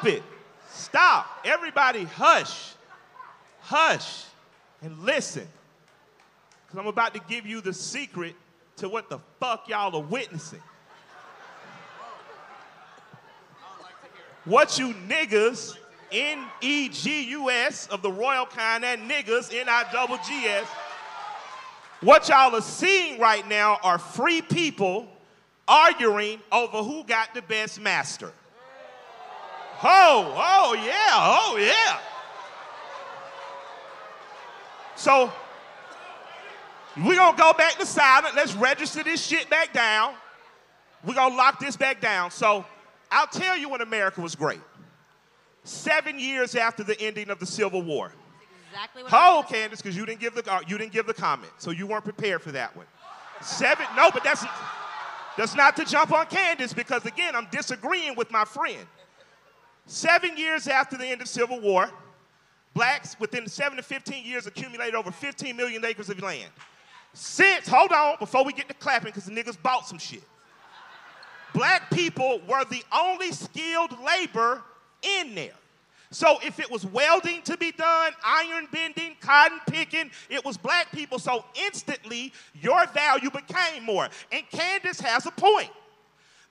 Stop it. Stop. Everybody, hush. Hush and listen. Because I'm about to give you the secret to what the fuck y'all are witnessing. What you niggas, N E G U S of the royal kind, and niggas, N I double G S, what y'all are seeing right now are free people arguing over who got the best master. Oh, oh yeah, oh yeah. So we're gonna go back to silent. Let's register this shit back down. We're gonna lock this back down. So I'll tell you when America was great. Seven years after the ending of the Civil War. Exactly what Hold, Candace, because you didn't give the uh, you didn't give the comment, so you weren't prepared for that one. Seven, no, but that's that's not to jump on Candace because again, I'm disagreeing with my friend. Seven years after the end of Civil War, blacks within seven to 15 years accumulated over 15 million acres of land. Since, hold on, before we get to clapping, because the niggas bought some shit. Black people were the only skilled labor in there. So if it was welding to be done, iron bending, cotton picking, it was black people. So instantly your value became more. And Candace has a point.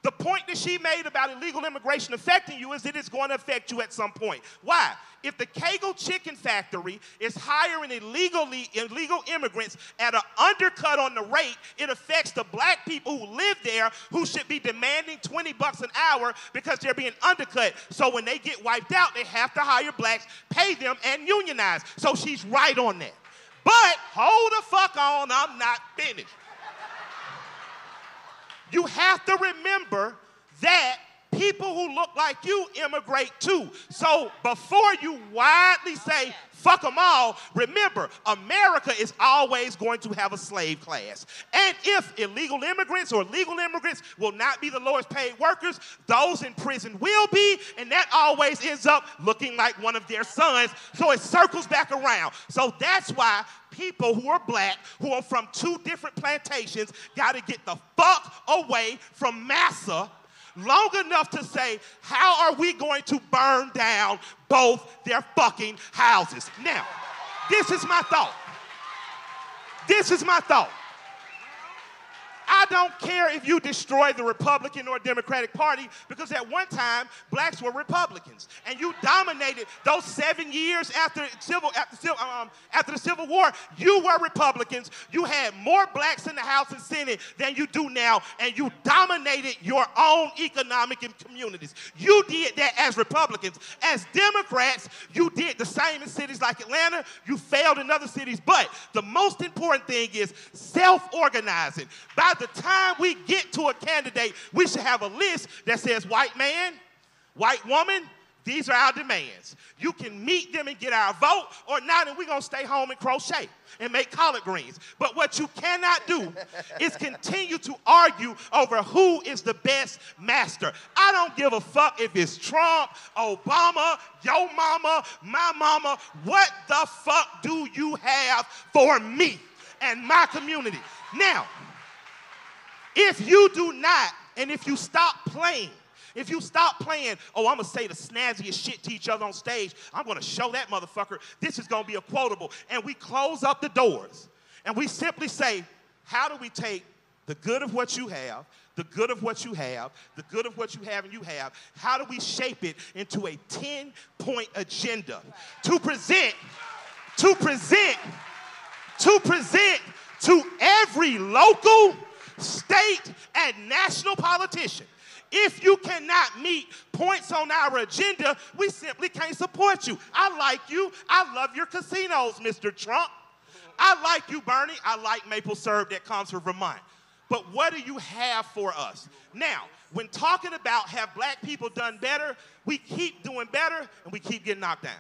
The point that she made about illegal immigration affecting you is that it's going to affect you at some point. Why? If the Kegel Chicken Factory is hiring illegally illegal immigrants at an undercut on the rate, it affects the black people who live there who should be demanding 20 bucks an hour because they're being undercut. So when they get wiped out, they have to hire blacks, pay them, and unionize. So she's right on that. But hold the fuck on, I'm not finished you have to remember that people who look like you immigrate too. So before you widely say, fuck them all, remember, America is always going to have a slave class. And if illegal immigrants or legal immigrants will not be the lowest paid workers, those in prison will be, and that always ends up looking like one of their sons. So it circles back around. So that's why people who are black, who are from two different plantations, got to get the fuck away from massa long enough to say, how are we going to burn down both their fucking houses? Now, this is my thought. This is my thought. I don't care if you destroy the Republican or Democratic Party because at one time blacks were Republicans and you dominated those seven years after civil after, um, after the Civil War. You were Republicans. You had more blacks in the House and Senate than you do now, and you dominated your own economic and communities. You did that as Republicans. As Democrats, you did the same in cities like Atlanta. You failed in other cities, but the most important thing is self-organizing. By the time we get to a candidate, we should have a list that says white man, white woman, these are our demands. You can meet them and get our vote, or not, and we're gonna stay home and crochet and make collard greens. But what you cannot do is continue to argue over who is the best master. I don't give a fuck if it's Trump, Obama, your mama, my mama. What the fuck do you have for me and my community? Now, if you do not, and if you stop playing, if you stop playing, oh, I'm gonna say the snazziest shit to each other on stage, I'm gonna show that motherfucker this is gonna be a quotable. And we close up the doors and we simply say, how do we take the good of what you have, the good of what you have, the good of what you have and you have, how do we shape it into a 10 point agenda to present, to present, to present to every local, state, and national politician. If you cannot meet points on our agenda, we simply can't support you. I like you. I love your casinos, Mr. Trump. I like you, Bernie. I like maple syrup that comes from Vermont. But what do you have for us? Now, when talking about have black people done better, we keep doing better and we keep getting knocked down.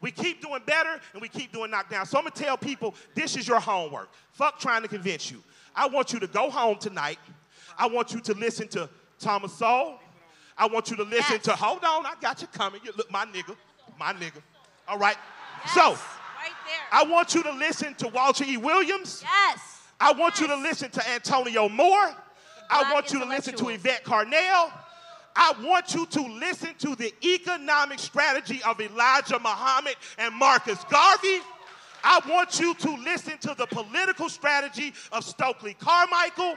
We keep doing better and we keep doing knocked down. So I'm gonna tell people this is your homework. Fuck trying to convince you. I want you to go home tonight. I want you to listen to Thomas Sowell. I want you to listen Yes. to, hold on, I got you coming. You look, my nigga, my nigga. All right. Yes, So, right there. I want you to listen to Walter E. Williams. yes. I want you to listen to Antonio Moore. I want you to listen to. Yvette Carnell. I want you to listen to the economic strategy of Elijah Muhammad and Marcus Garvey. I want you to listen to the political strategy of Stokely Carmichael.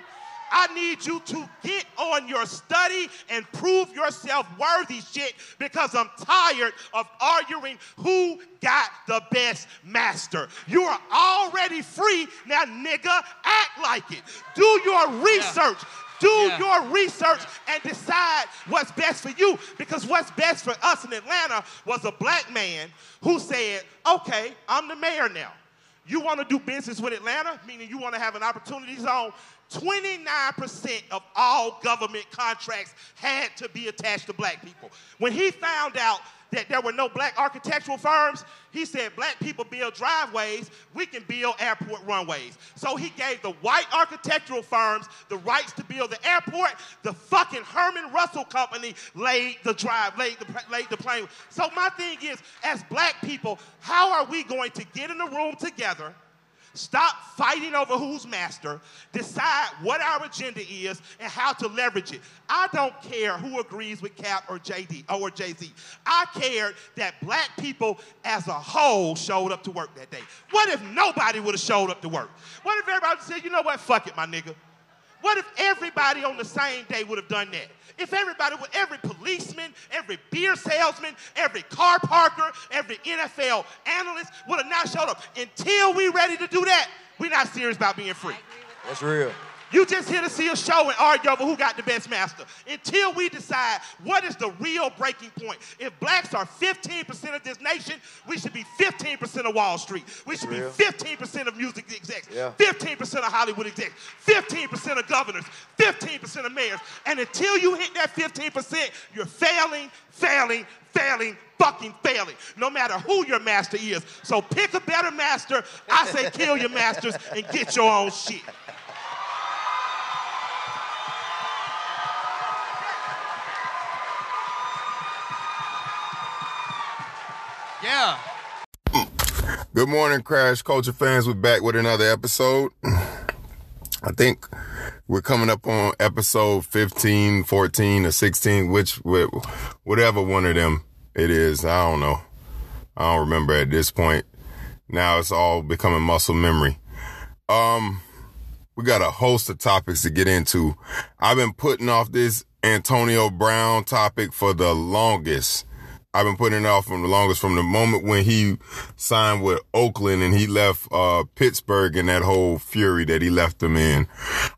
I need you to get on your study and prove yourself worthy shit because I'm tired of arguing who got the best master. You are already free. Now, nigga, act like it. Do your research. Yeah. Do yeah. your research and decide what's best for you. Because what's best for us in Atlanta was a black man who said, okay, I'm the mayor now. You want to do business with Atlanta, meaning you want to have an opportunity zone. 29% of all government contracts had to be attached to black people. When he found out that there were no black architectural firms, he said, Black people build driveways, we can build airport runways. So he gave the white architectural firms the rights to build the airport. The fucking Herman Russell Company laid the drive, laid the, laid the plane. So my thing is, as black people, how are we going to get in a room together? Stop fighting over who's master. Decide what our agenda is and how to leverage it. I don't care who agrees with Cap or JD or Jay-Z. I cared that black people as a whole showed up to work that day. What if nobody would have showed up to work? What if everybody said, you know what, fuck it, my nigga. What if everybody on the same day would have done that? If everybody, every policeman, every beer salesman, every car parker, every NFL analyst would have not showed up. Until we're ready to do that, we're not serious about being free. That's real. You just here to see a show and argue over who got the best master. Until we decide what is the real breaking point. If blacks are 15% of this nation, we should be 15% of Wall Street. We should be 15% of music execs, yeah. 15% of Hollywood execs, 15% of governors, 15% of mayors. And until you hit that 15%, you're failing, failing, failing, fucking failing, no matter who your master is. So pick a better master. I say kill your masters and get your own shit. Yeah. Good morning, Crash Culture fans. We're back with another episode. I think we're coming up on episode 15, 14, or 16, which, whatever one of them it is. I don't know. I don't remember at this point. Now it's all becoming muscle memory. Um, we got a host of topics to get into. I've been putting off this Antonio Brown topic for the longest. I've been putting it off from the longest from the moment when he signed with Oakland and he left uh, Pittsburgh and that whole fury that he left them in.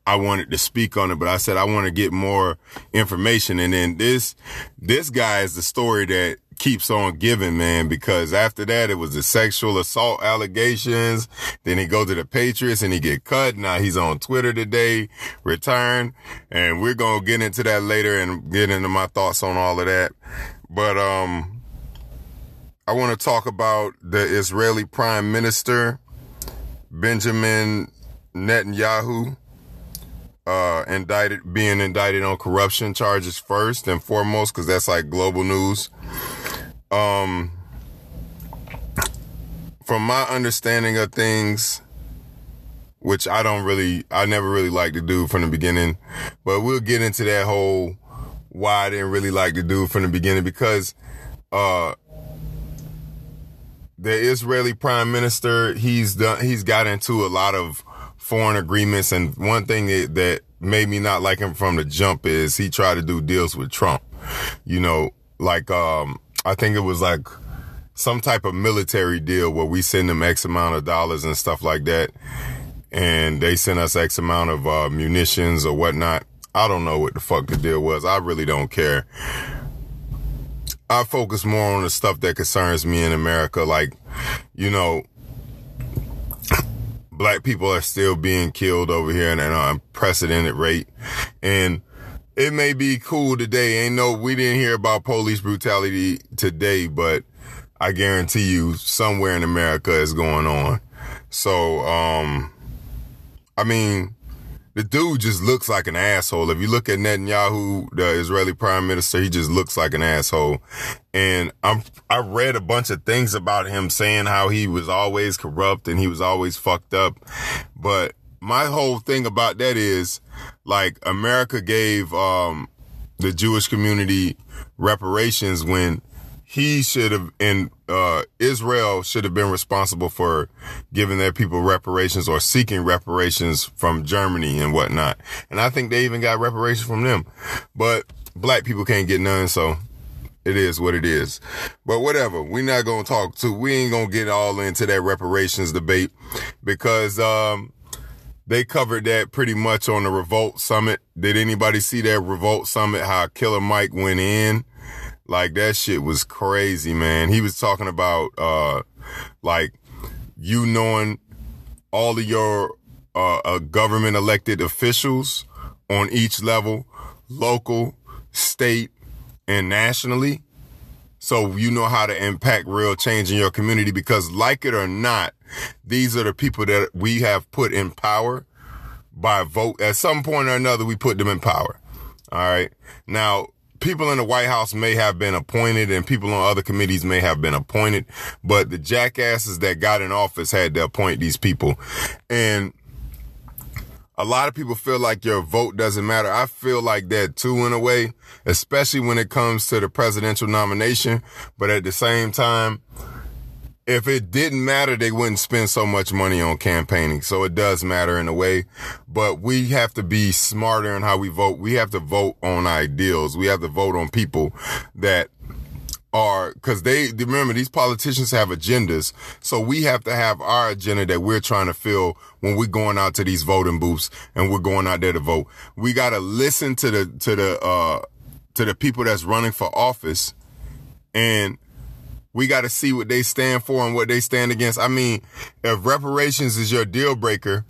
I wanted to speak on it, but I said I want to get more information. And then this this guy is the story that keeps on giving, man, because after that it was the sexual assault allegations. Then he go to the Patriots and he get cut. Now he's on Twitter today, return. And we're to get into that later and get into my thoughts on all of that. But um, I want to talk about the Israeli Prime Minister Benjamin Netanyahu uh, indicted, being indicted on corruption charges first and foremost, because that's like global news. Um, from my understanding of things, which I don't really, I never really like to do from the beginning, but we'll get into that whole why I didn't really like the dude from the beginning because uh the Israeli prime minister he's done he's got into a lot of foreign agreements and one thing that, that made me not like him from the jump is he tried to do deals with Trump. You know, like um I think it was like some type of military deal where we send them X amount of dollars and stuff like that. And they send us X amount of uh, munitions or whatnot. I don't know what the fuck the deal was. I really don't care. I focus more on the stuff that concerns me in America. Like, you know, black people are still being killed over here at an unprecedented rate. And it may be cool today. Ain't no, we didn't hear about police brutality today, but I guarantee you somewhere in America is going on. So, um, I mean, the dude just looks like an asshole. If you look at Netanyahu, the Israeli prime minister, he just looks like an asshole. And I'm, I read a bunch of things about him saying how he was always corrupt and he was always fucked up. But my whole thing about that is like America gave, um, the Jewish community reparations when he should have and uh, Israel should have been responsible for giving their people reparations or seeking reparations from Germany and whatnot. And I think they even got reparations from them, but black people can't get none. So it is what it is. But whatever, we're not gonna talk to. We ain't gonna get all into that reparations debate because um, they covered that pretty much on the Revolt Summit. Did anybody see that Revolt Summit? How Killer Mike went in? Like that shit was crazy, man. He was talking about, uh, like you knowing all of your, uh, uh, government elected officials on each level, local, state, and nationally. So you know how to impact real change in your community because like it or not, these are the people that we have put in power by vote. At some point or another, we put them in power. All right. Now, people in the White House may have been appointed and people on other committees may have been appointed, but the jackasses that got in office had to appoint these people. And a lot of people feel like your vote doesn't matter. I feel like that too in a way, especially when it comes to the presidential nomination. But at the same time, if it didn't matter, they wouldn't spend so much money on campaigning. So it does matter in a way, but we have to be smarter in how we vote. We have to vote on ideals. We have to vote on people that are, cause they, remember these politicians have agendas. So we have to have our agenda that we're trying to fill when we're going out to these voting booths and we're going out there to vote. We got to listen to the, to the, uh, to the people that's running for office and we got to see what they stand for and what they stand against. I mean, if reparations is your deal breaker,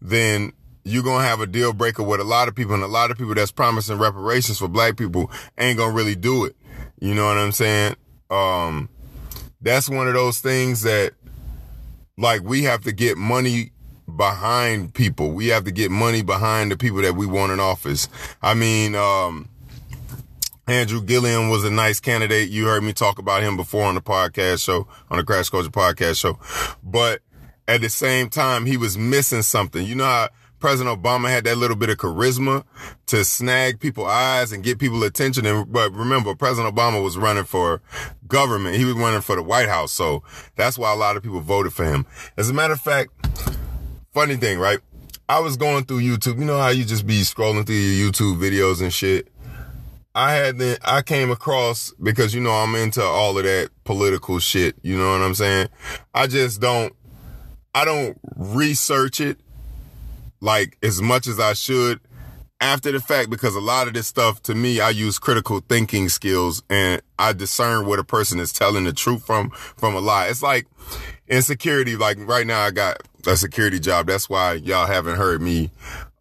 then you're going to have a deal breaker with a lot of people and a lot of people that's promising reparations for black people ain't going to really do it. You know what I'm saying? Um, that's one of those things that like we have to get money behind people. We have to get money behind the people that we want in office. I mean, um, Andrew Gillum was a nice candidate. You heard me talk about him before on the podcast show, on the Crash Culture podcast show. But at the same time, he was missing something. You know how President Obama had that little bit of charisma to snag people's eyes and get people attention. And, but remember, President Obama was running for government. He was running for the White House. So that's why a lot of people voted for him. As a matter of fact, funny thing, right? I was going through YouTube. You know how you just be scrolling through your YouTube videos and shit. I had the, I came across because, you know, I'm into all of that political shit. You know what I'm saying? I just don't, I don't research it like as much as I should after the fact because a lot of this stuff to me I use critical thinking skills and I discern what a person is telling the truth from from a lie. It's like insecurity like right now I got a security job. That's why y'all haven't heard me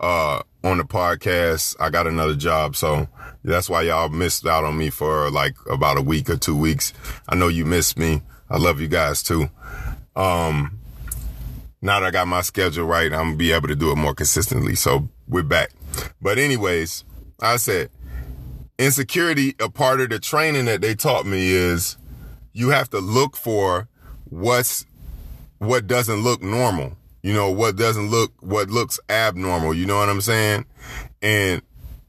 uh on the podcast. I got another job so that's why y'all missed out on me for like about a week or two weeks. I know you missed me. I love you guys too. Um, now that I got my schedule right, I'm gonna be able to do it more consistently. So we're back. But anyways, I said insecurity, a part of the training that they taught me is you have to look for what's, what doesn't look normal. You know, what doesn't look, what looks abnormal. You know what I'm saying? And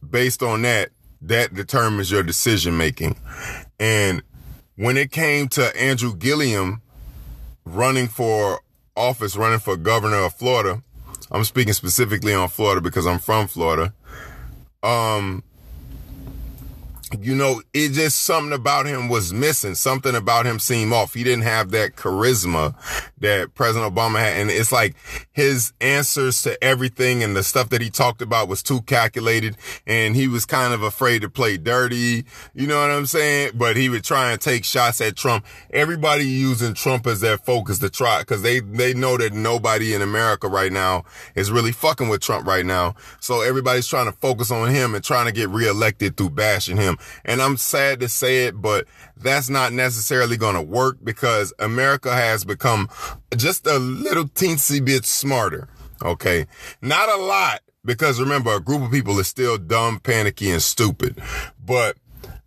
based on that, that determines your decision making. And when it came to Andrew Gillum running for office, running for governor of Florida, I'm speaking specifically on Florida because I'm from Florida. Um, you know, it just something about him was missing. Something about him seemed off. He didn't have that charisma that President Obama had. And it's like his answers to everything and the stuff that he talked about was too calculated. And he was kind of afraid to play dirty. You know what I'm saying? But he would try and take shots at Trump. Everybody using Trump as their focus to try because they, they know that nobody in America right now is really fucking with Trump right now. So everybody's trying to focus on him and trying to get reelected through bashing him. And I'm sad to say it, but that's not necessarily going to work because America has become just a little teensy bit smarter. Okay. Not a lot because remember, a group of people is still dumb, panicky, and stupid, but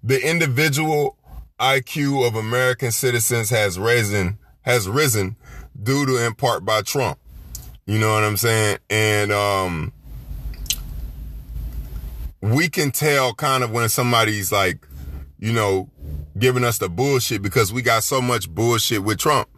the individual IQ of American citizens has risen, has risen due to in part by Trump. You know what I'm saying? And, um, we can tell kind of when somebody's like, you know, giving us the bullshit because we got so much bullshit with Trump.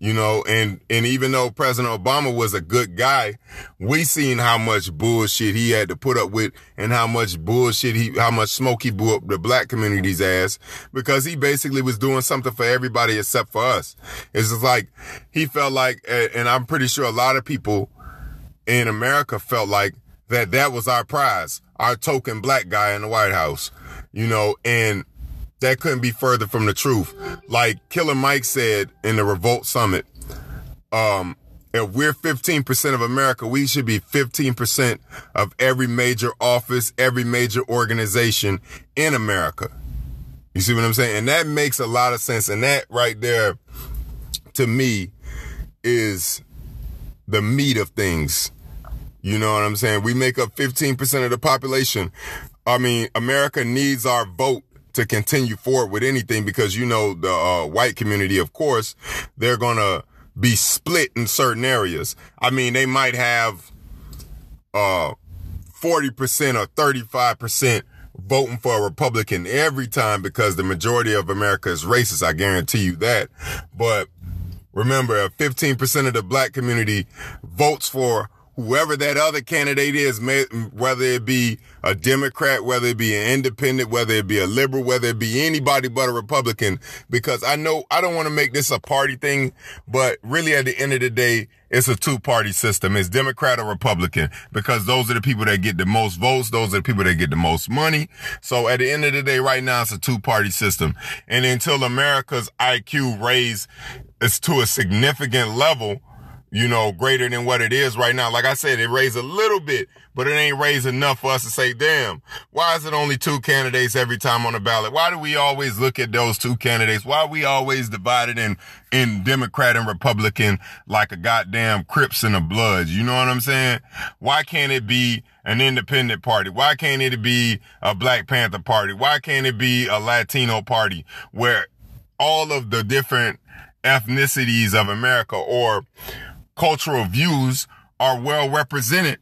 You know, and, and even though President Obama was a good guy, we seen how much bullshit he had to put up with and how much bullshit he, how much smoke he blew up the black community's ass because he basically was doing something for everybody except for us. It's just like, he felt like, and I'm pretty sure a lot of people in America felt like that that was our prize, our token black guy in the White House, you know, and that couldn't be further from the truth. Like Killer Mike said in the Revolt Summit, um, if we're 15% of America, we should be 15% of every major office, every major organization in America. You see what I'm saying? And that makes a lot of sense. And that right there, to me, is the meat of things. You know what I'm saying? We make up 15% of the population. I mean, America needs our vote to continue forward with anything because you know the uh, white community, of course, they're gonna be split in certain areas. I mean, they might have uh 40% or 35% voting for a Republican every time because the majority of America is racist. I guarantee you that. But remember, if 15% of the black community votes for whoever that other candidate is, whether it be a Democrat, whether it be an independent, whether it be a liberal, whether it be anybody but a Republican, because I know I don't want to make this a party thing, but really at the end of the day, it's a two party system. It's Democrat or Republican because those are the people that get the most votes. Those are the people that get the most money. So at the end of the day, right now, it's a two party system. And until America's IQ raise is to a significant level, you know, greater than what it is right now. Like I said, it raised a little bit, but it ain't raised enough for us to say, damn, why is it only two candidates every time on the ballot? Why do we always look at those two candidates? Why are we always divided in, in Democrat and Republican like a goddamn Crips and a Bloods? You know what I'm saying? Why can't it be an independent party? Why can't it be a Black Panther party? Why can't it be a Latino party where all of the different ethnicities of America or cultural views are well represented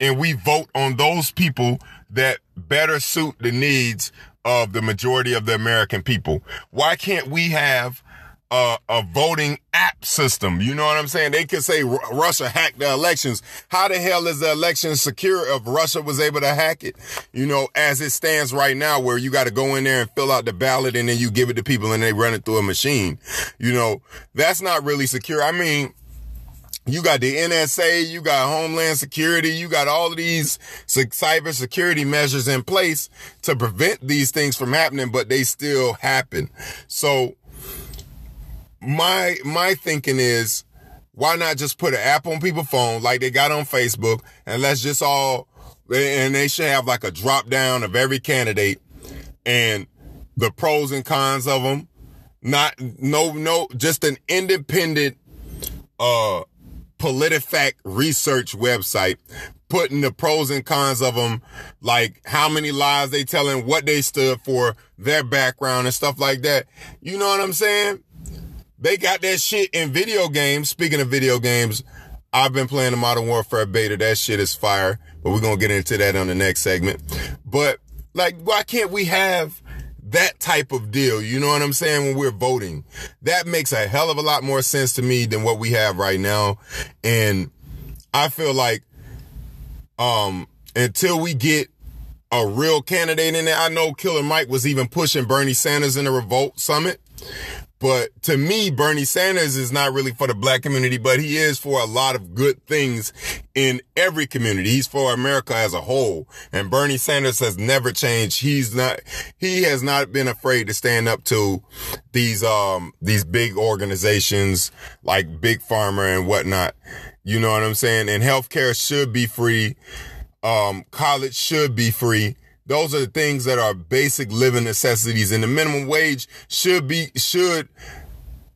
and we vote on those people that better suit the needs of the majority of the American people. Why can't we have a, a, voting app system. You know what I'm saying? They could say Russia hacked the elections. How the hell is the election secure if Russia was able to hack it? You know, as it stands right now, where you got to go in there and fill out the ballot and then you give it to people and they run it through a machine. You know, that's not really secure. I mean, you got the NSA, you got Homeland Security, you got all of these cyber security measures in place to prevent these things from happening, but they still happen. So my my thinking is why not just put an app on people's phone like they got on Facebook and let's just all and they should have like a drop down of every candidate and the pros and cons of them. Not no no just an independent uh PolitiFact research website, putting the pros and cons of them, like how many lies they telling, what they stood for, their background and stuff like that. You know what I'm saying? They got that shit in video games. Speaking of video games, I've been playing the Modern Warfare beta. That shit is fire, but we're going to get into that on the next segment. But like, why can't we have that type of deal. You know what I'm saying? When we're voting, that makes a hell of a lot more sense to me than what we have right now. And I feel like, um, until we get a real candidate in there, I know Killer Mike was even pushing Bernie Sanders in the Revolt Summit. But to me, Bernie Sanders is not really for the black community, but he is for a lot of good things in every community. He's for America as a whole. And Bernie Sanders has never changed. He's not, he has not been afraid to stand up to these, um, these big organizations like Big Pharma and whatnot. You know what I'm saying? And healthcare should be free. Um, college should be free. Those are the things that are basic living necessities and the minimum wage should be, should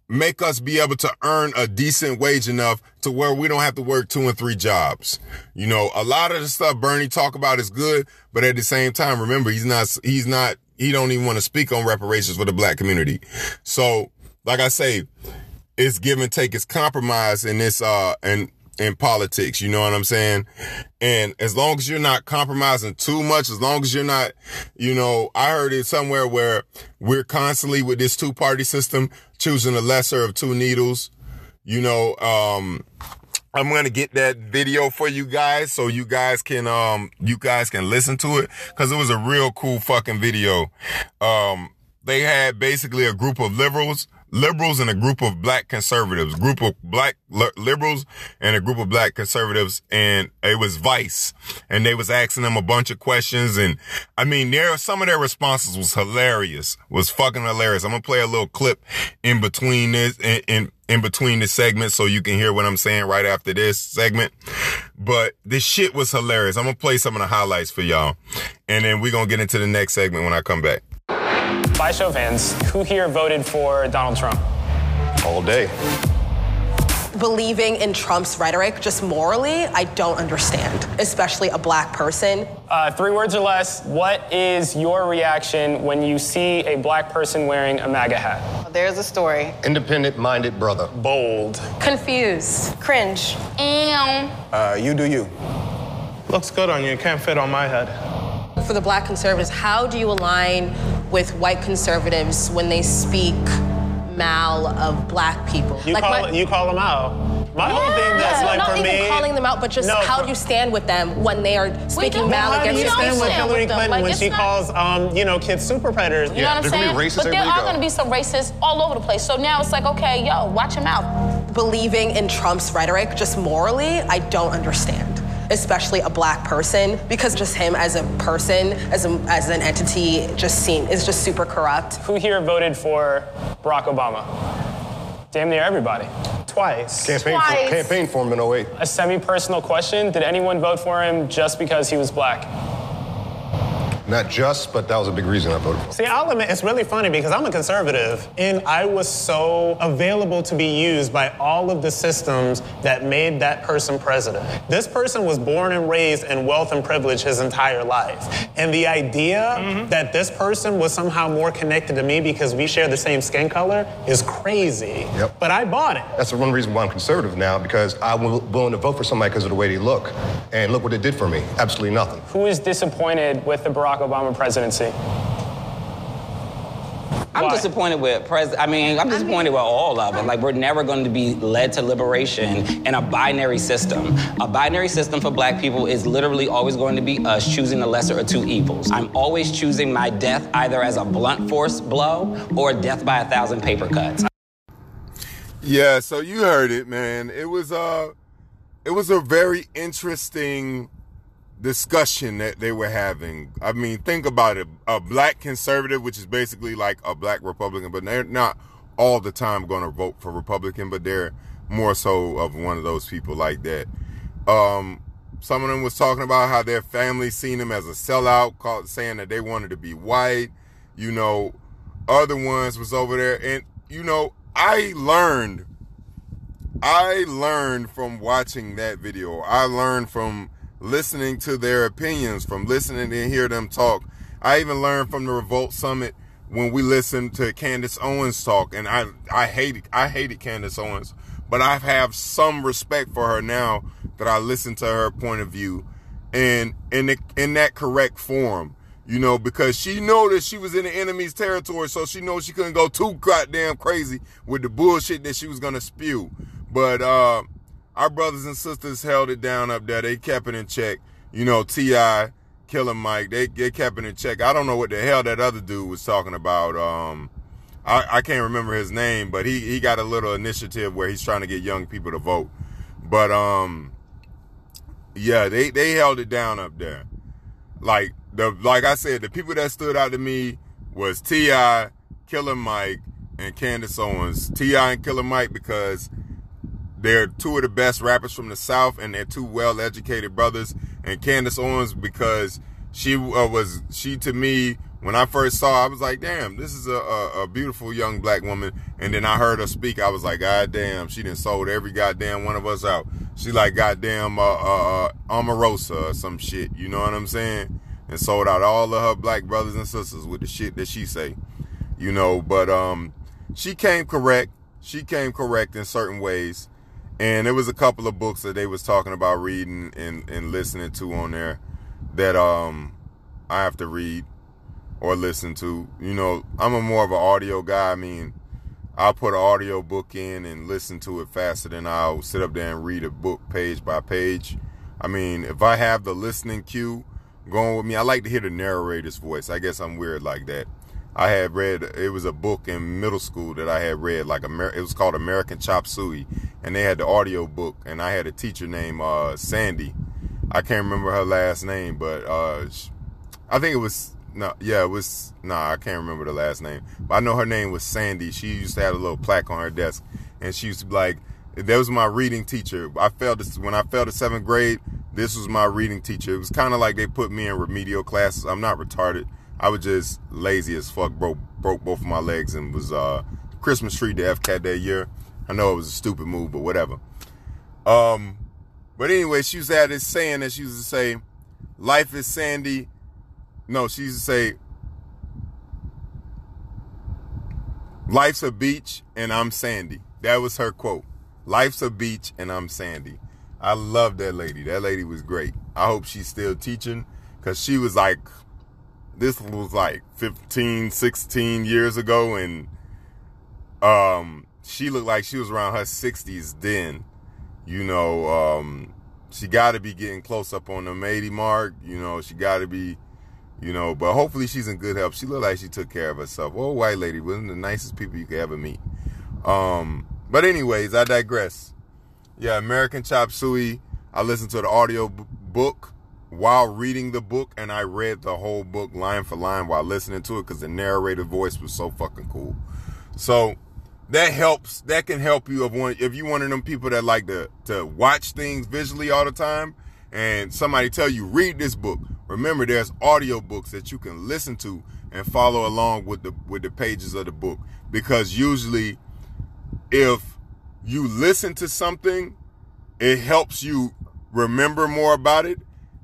make us be able to earn a decent wage enough to where we don't have to work two and three jobs. You know, a lot of the stuff Bernie talk about is good, but at the same time, remember, he's not, he's not, he don't even want to speak on reparations for the black community. So, like I say, it's give and take, it's compromise, and it's, uh, and in politics. You know what I'm saying? And as long as you're not compromising too much, as long as you're not, you know, I heard it somewhere where we're constantly with this two party system choosing the lesser of two needles. You know, um, I'm going to get that video for you guys so you guys can, um, you guys can listen to it because it was a real cool fucking video. Um, they had basically a group of liberals, liberals and a group of black conservatives, group of black li- liberals and a group of black conservatives. And it was Vice and they was asking them a bunch of questions. And I mean, there, some of their responses was hilarious, was fucking hilarious. I'm going to play a little clip in between this, in, in in between the segment so you can hear what I'm saying right after this segment. But this shit was hilarious. I'm gonna play some of the highlights for y'all. And then we're gonna get into the next segment when I come back. By show of hands, who here voted for Donald Trump? All day. believing in Trump's rhetoric just morally, I don't understand, especially a black person. Uh, three words or less. What is your reaction when you see a black person wearing a MAGA hat? There's a story. Independent minded brother. Bold. Confused, cringe. Uh, you do you. Looks good on you. Can't fit on my head. For the black conservatives, how do you align with white conservatives when they speak mal of black people? You Like call my- you call them out. My whole thing that's No, like not for even me. calling them out, but just No, how for- do you stand with them when they are speaking don't. mal How do you stand with? Hillary with. Clinton Like, when she not- calls, um, you know, kids super predators? You know what I'm they're gonna saying? be racist but there are going to be some racists all over the place. So now it's like, okay, yo, watch your mouth. believing in Trump's rhetoric just morally, I don't understand. Especially a black person, because just him as a person, as, a, as an entity, just seem is just super corrupt. Who here voted for Barack Obama? Damn near everybody. Twice. Campaign for, Twice. campaign for him in 08. A semi personal question Did anyone vote for him just because he was black? Not just, but that was a big reason I voted for him. See, I'll admit, it's really funny because I'm a conservative and I was so available to be used by all of the systems that made that person president. This person was born and raised in wealth and privilege his entire life. And the idea mm-hmm. that this person was somehow more connected to me because we share the same skin color is crazy. Yep. But I bought it. That's the one reason why I'm conservative now, because I'm wi- willing to vote for somebody because of the way they look. And look what it did for me. Absolutely nothing. Who is disappointed with the Barack Obama presidency? I'm Why? disappointed with pres. I mean, I'm disappointed with all of it. Like, we're never going to be led to liberation in a binary system. A binary system for black people is literally always going to be us choosing the lesser of two evils. I'm always choosing my death either as a blunt force blow or death by a thousand paper cuts. Yeah, so you heard it, man. It was uh it was a very interesting discussion that they were having. I mean, think about it. A black conservative, which is basically like a black Republican, but they're not all the time going to vote for Republican, but they're more so of one of those people like that. Um, some of them was talking about how their family seen him as a sellout, called saying that they wanted to be white. You know, other ones was over there, and you know, I learned I learned from watching that video. I learned from listening to their opinions, from listening and hear them talk. I even learned from the Revolt Summit when we listened to Candace Owens talk, and I I hated I hated Candace Owens, but I have some respect for her now that I listen to her point of view, and in the, in that correct form. You know, because she know that she was in the enemy's territory, so she knows she couldn't go too goddamn crazy with the bullshit that she was gonna spew. But uh our brothers and sisters held it down up there. They kept it in check. You know, T.I., Killer Mike, they, they kept it in check. I don't know what the hell that other dude was talking about. Um I, I can't remember his name, but he, he got a little initiative where he's trying to get young people to vote. But um yeah, they, they held it down up there. Like the like I said, the people that stood out to me was T.I., Killer Mike, and Candace Owens. T.I. and Killer Mike because they're two of the best rappers from the South and they're two well-educated brothers. And Candace Owens because she uh, was she to me when I first saw I was like, damn, this is a, a, a beautiful young black woman. And then I heard her speak, I was like, God damn, she done sold every goddamn one of us out. She like goddamn uh, uh, uh, Omarosa or some shit, you know what I'm saying? And sold out all of her black brothers and sisters with the shit that she say, you know. But um, she came correct. She came correct in certain ways. And there was a couple of books that they was talking about reading and, and listening to on there that um I have to read or listen to. You know, I'm a more of an audio guy. I mean, I'll put an audio book in and listen to it faster than I'll sit up there and read a book page by page. I mean, if I have the listening cue going with me, I like to hear the narrator's voice. I guess I'm weird like that. I had read it was a book in middle school that I had read like Amer- it was called American Chop Suey and they had the audio book and I had a teacher named uh, Sandy. I can't remember her last name, but uh, I think it was no, yeah, it was nah, I can't remember the last name. But I know her name was Sandy. She used to have a little plaque on her desk and she used to be like that was my reading teacher. I failed this when I failed the seventh grade. This was my reading teacher. It was kind of like they put me in remedial classes. I'm not retarded. I was just lazy as fuck. Broke broke both of my legs and was uh Christmas tree to FCAT that year. I know it was a stupid move, but whatever. Um, but anyway, she was at this saying that she used to say, "Life is sandy." No, she used to say, "Life's a beach and I'm sandy." That was her quote. "Life's a beach and I'm sandy." I love that lady. That lady was great. I hope she's still teaching because she was like this was like 15, 16 years ago, and um, she looked like she was around her 60s then. You know, um, she got to be getting close up on the 80 mark. You know, she got to be, you know, but hopefully she's in good health. She looked like she took care of herself. Old white lady, wasn't the nicest people you could ever meet. Um, but anyways, I digress. Yeah, American Chop Suey. I listened to the audio b- book while reading the book, and I read the whole book line for line while listening to it because the narrator voice was so fucking cool. So that helps. That can help you if one if you one of them people that like to to watch things visually all the time, and somebody tell you read this book. Remember, there's audio books that you can listen to and follow along with the with the pages of the book because usually if you listen to something, it helps you remember more about it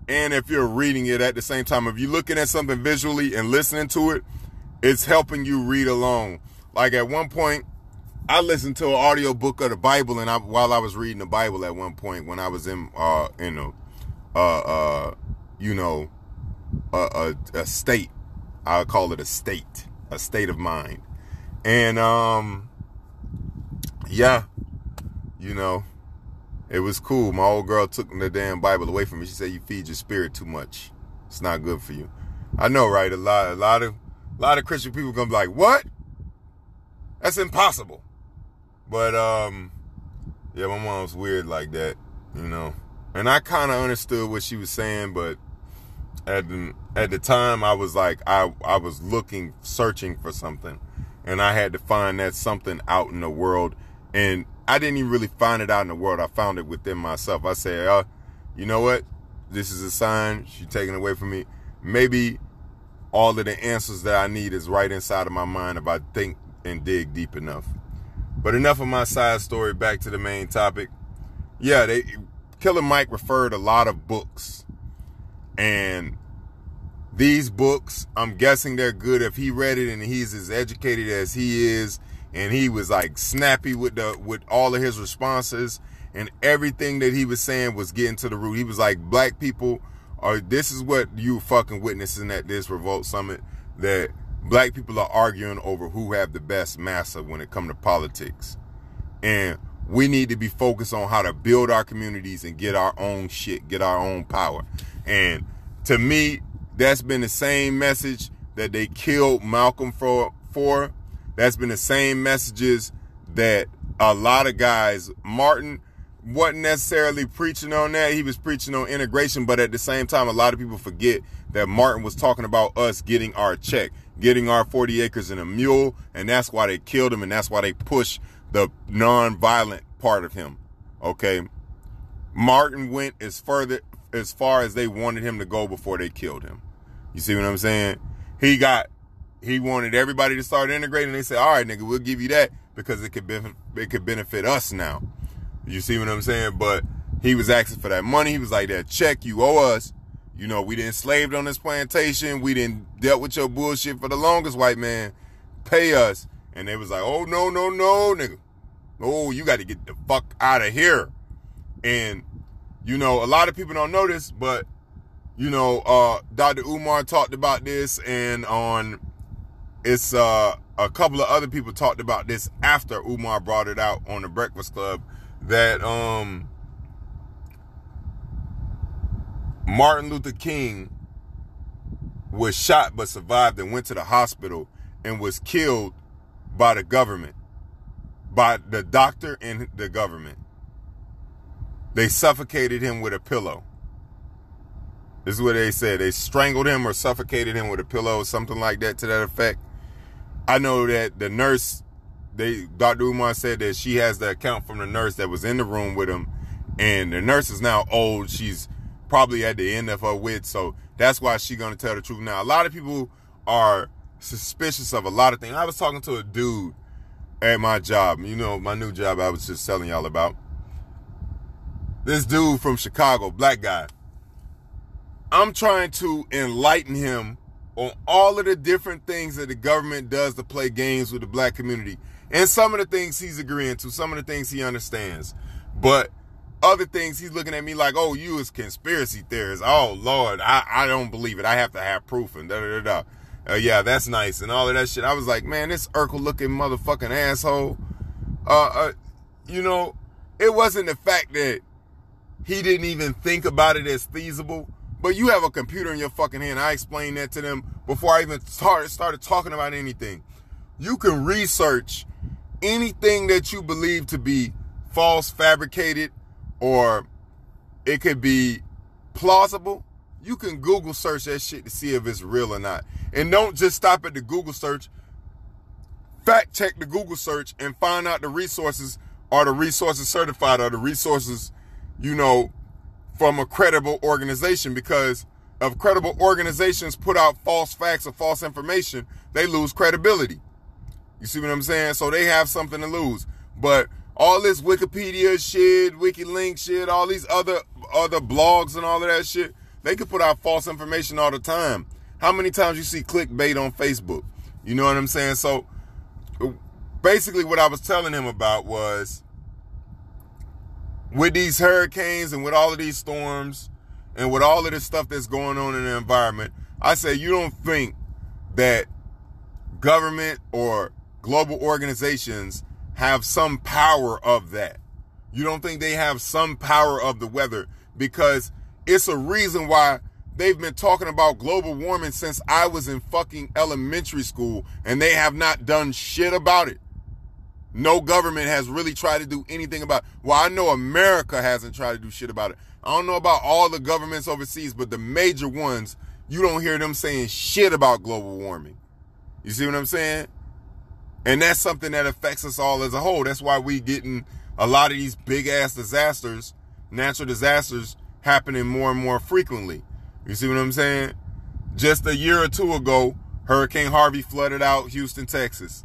and if you're reading it at the same time. If you're looking at something visually and listening to it, it's helping you read along. Like at one point, I listened to an audio book of the Bible, and I, while I was reading the Bible at one point when I was in uh in a uh uh you know a, a, a state, I'll call it a state, a state of mind, and um yeah, you know it was cool. My old girl took the damn Bible away from me. She said, "You feed your spirit too much. It's not good for you." I know, right? A lot, a lot of, a lot of Christian people gonna be like, "What? That's impossible." But um, yeah, my mom's weird like that, you know. And I kind of understood what she was saying, but at the at the time, I was like, I I was looking, searching for something, and I had to find that something out in the world, and I didn't even really find it out in the world. I found it within myself. I said, uh, you know what? This is a sign. She's taking away from me. Maybe all of the answers that I need is right inside of my mind if I think and dig deep enough. But enough of my side story. Back to the main topic. Yeah, they Killer Mike referred a lot of books, and these books, I'm guessing they're good if he read it and he's as educated as he is and he was like snappy with the with all of his responses and everything that he was saying was getting to the root. He was like, black people are this is what you fucking witnessing at this revolt summit that black people are arguing over who have the best massa when it come to politics. And we need to be focused on how to build our communities and get our own shit, get our own power. And to me, that's been the same message that they killed Malcolm for for that's been the same messages that a lot of guys, Martin wasn't necessarily preaching on that. He was preaching on integration, but at the same time, a lot of people forget that Martin was talking about us getting our check, getting our 40 acres and a mule, and that's why they killed him, and that's why they pushed the non-violent part of him. Okay. Martin went as further as far as they wanted him to go before they killed him. You see what I'm saying? He got he wanted everybody to start integrating. They said, "All right, nigga, we'll give you that because it could be, it could benefit us now." You see what I'm saying? But he was asking for that money. He was like, "That check you owe us." You know, we didn't slaved on this plantation. We didn't dealt with your bullshit for the longest, white man. Pay us. And they was like, "Oh no, no, no, nigga." Oh, you got to get the fuck out of here. And, you know, a lot of people don't this, but, you know, uh, Dr. Umar talked about this and on, it's, uh, a couple of other people talked about this after Umar brought it out on the Breakfast Club that, um, Martin Luther King was shot but survived and went to the hospital and was killed by the government, by the doctor and the government. They suffocated him with a pillow. This is what they said. They strangled him or suffocated him with a pillow or something like that to that effect. I know that the nurse, they Dr. Umar said that she has the account from the nurse that was in the room with him. And the nurse is now old. She's probably at the end of her wits. So that's why she's gonna tell the truth. Now, a lot of people are suspicious of a lot of things. I was talking to a dude at my job, you know, my new job I was just telling y'all about. This dude from Chicago, black guy. I'm trying to enlighten him on all of the different things that the government does to play games with the black community. And some of the things he's agreeing to, some of the things he understands. But other things he's looking at me like, oh, you is conspiracy theorist. Oh Lord, I, I don't believe it. I have to have proof and da da da da. Uh, yeah, that's nice and all of that shit. I was like, man, this Urkel looking motherfucking asshole. Uh, uh, you know, it wasn't the fact that he didn't even think about it as feasible. But you have a computer in your fucking hand. I explained that to them before I even started started talking about anything. You can research anything that you believe to be false, fabricated, or it could be plausible. You can Google search that shit to see if it's real or not. And don't just stop at the Google search. Fact check the Google search and find out the resources are the resources certified are the resources, you know, from a credible organization because if credible organizations put out false facts or false information, they lose credibility. You see what I'm saying? So they have something to lose. But all this Wikipedia shit, WikiLink shit, all these other other blogs and all of that shit, they could put out false information all the time. How many times you see clickbait on Facebook? You know what I'm saying? So basically what I was telling him about was with these hurricanes and with all of these storms and with all of this stuff that's going on in the environment, I say you don't think that government or global organizations have some power of that. You don't think they have some power of the weather because it's a reason why they've been talking about global warming since I was in fucking elementary school and they have not done shit about it. No government has really tried to do anything about it. Well, I know America hasn't tried to do shit about it. I don't know about all the governments overseas, but the major ones, you don't hear them saying shit about global warming. You see what I'm saying? And that's something that affects us all as a whole. That's why we getting a lot of these big ass disasters, natural disasters happening more and more frequently. You see what I'm saying? Just a year or two ago, Hurricane Harvey flooded out Houston, Texas.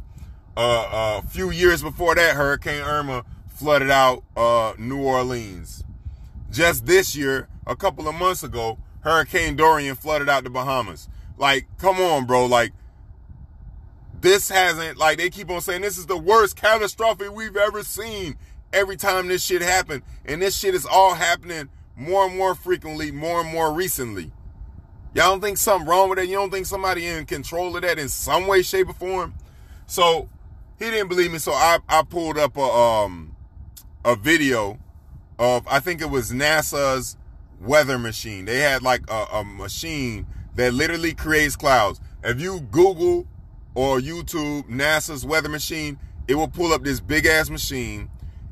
Uh, a few years before that, Hurricane Irma flooded out uh, New Orleans. Just this year, a couple of months ago, Hurricane Dorian flooded out the Bahamas. Like, come on, bro. Like, this hasn't like they keep on saying this is the worst catastrophe we've ever seen every time this shit happened and this shit is all happening more and more frequently more and more recently y'all don't think something wrong with that you don't think somebody in control of that in some way shape or form so he didn't believe me so i, I pulled up a um a video of i think it was nasa's weather machine they had like a, a machine that literally creates clouds if you google or YouTube, NASA's weather machine, it will pull up this big ass machine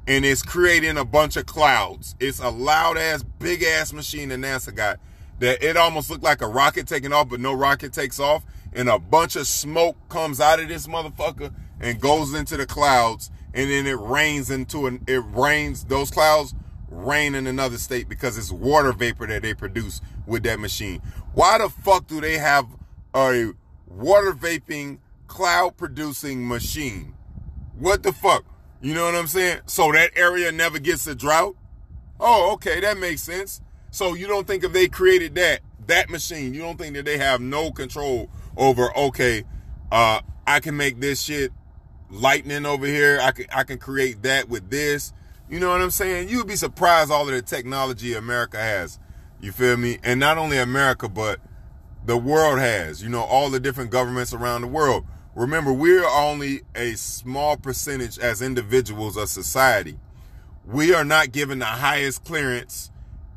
and it's creating a bunch of clouds. It's a loud ass, big ass machine that NASA got that it almost looked like a rocket taking off, but no rocket takes off. And a bunch of smoke comes out of this motherfucker and goes into the clouds. And then it rains into an, it rains, those clouds rain in another state because it's water vapor that they produce with that machine. Why the fuck do they have a water vaping cloud producing machine. What the fuck? You know what I'm saying? So that area never gets a drought? Oh, okay, that makes sense. So you don't think if they created that, that machine, you don't think that they have no control over, okay, uh, I can make this shit lightning over here. I can I can create that with this. You know what I'm saying? You'd be surprised all of the technology America has. You feel me? And not only America, but the world has. You know, all the different governments around the world. Remember, we're only a small percentage as individuals of society. We are not given the highest clearance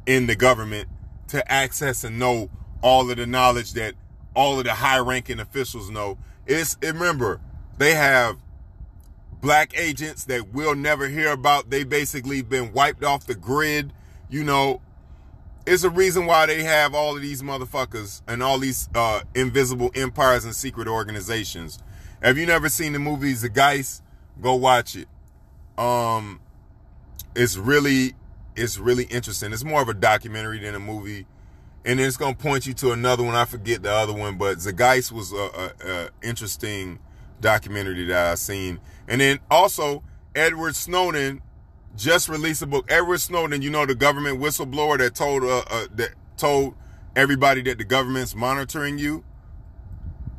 in the government to access and know all of the knowledge that all of the high ranking officials know. It's remember, they have black agents that we'll never hear about. They basically been wiped off the grid. You know, it's a reason why they have all of these motherfuckers and all these uh, invisible empires and secret organizations. Have you never seen the movies movie Geist*? Go watch it. Um, it's really, it's really interesting. It's more of a documentary than a movie and then it's gonna point you to another one. I forget the other one, but Zeitgeist was a, a, a interesting documentary that I seen. And then also Edward Snowden just released a book. Edward Snowden, you know, the government whistleblower that told uh, uh, that told everybody that the government's monitoring you.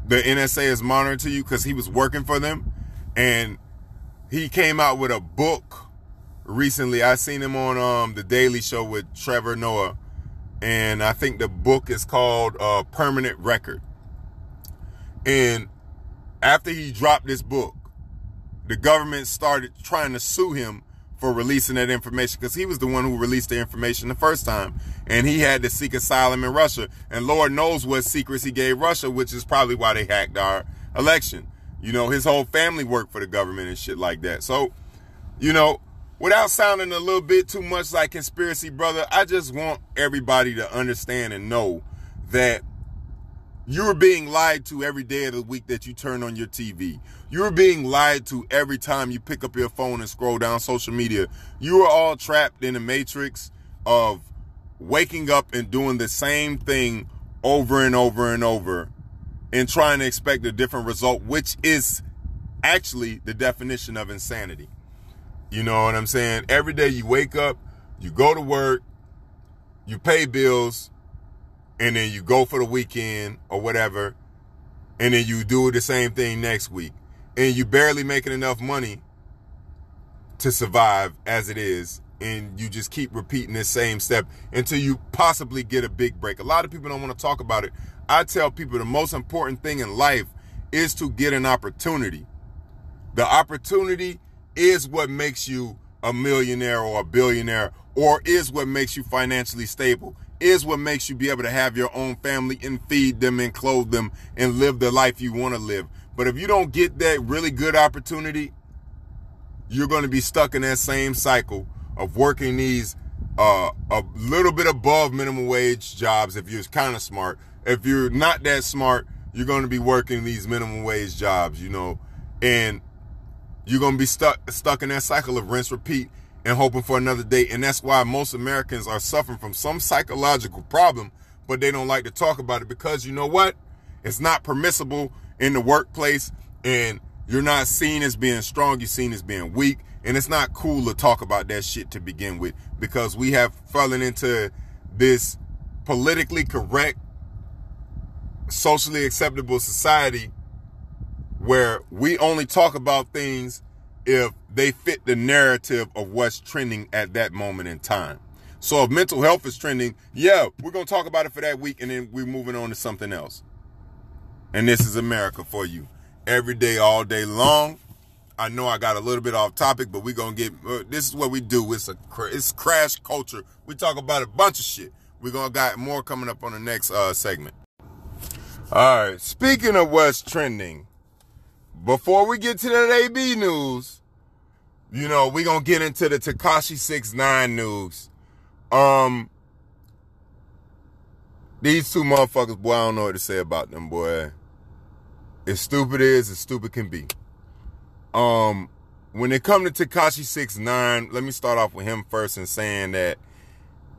The NSA is monitoring you because he was working for them, and he came out with a book recently. I seen him on um, the Daily Show with Trevor Noah and I think the book is called uh, Permanent Record. And after he dropped this book, the government started trying to sue him for releasing that information because he was the one who released the information the first time. And he had to seek asylum in Russia. And Lord knows what secrets he gave Russia, which is probably why they hacked our election. You know, his whole family worked for the government and shit like that. So, you know, without sounding a little bit too much like conspiracy brother, I just want everybody to understand and know that you're being lied to every day of the week that you turn on your TV. You're being lied to every time you pick up your phone and scroll down social media. You are all trapped in a matrix of waking up and doing the same thing over and over and over and trying to expect a different result, which is actually the definition of insanity. You know what I'm saying? Every day you wake up, you go to work, you pay bills, and then you go for the weekend or whatever, and then you do the same thing next week. And you barely making enough money to survive as it is. And you just keep repeating this same step until you possibly get a big break. A lot of people don't want to talk about it. I tell people the most important thing in life is to get an opportunity. The opportunity is what makes you a millionaire or a billionaire or is what makes you financially stable is what makes you be able to have your own family and feed them and clothe them and live the life you want to live. But if you don't get that really good opportunity, you're going to be stuck in that same cycle of working these uh, a little bit above minimum wage jobs if you're kind of smart. If you're not that smart, you're going to be working these minimum wage jobs, you know. And you're gonna be stuck stuck in that cycle of rinse repeat and hoping for another day. And that's why most Americans are suffering from some psychological problem, but they don't like to talk about it because you know what? It's not permissible in the workplace and you're not seen as being strong, you're seen as being weak. And it's not cool to talk about that shit to begin with because we have fallen into this politically correct, socially acceptable society where we only talk about things if they fit the narrative of what's trending at that moment in time. So if mental health is trending, yeah, we're going to talk about it for that week and then we're moving on to something else. And this is America for you. Every day, all day long. I know I got a little bit off topic, but we're going to get, uh, this is what we do. It's a, it's crash culture. We talk about a bunch of shit. We're going to got more coming up on the next uh, segment. All right. Speaking of what's trending, before we get to that AB news, you know, we gonna get into the Tekashi Six Nine news. Um, these two motherfuckers, boy, I don't know what to say about them, boy. As stupid is, as stupid can be. Um, when it come to Tekashi Six Nine, let me start off with him first and saying that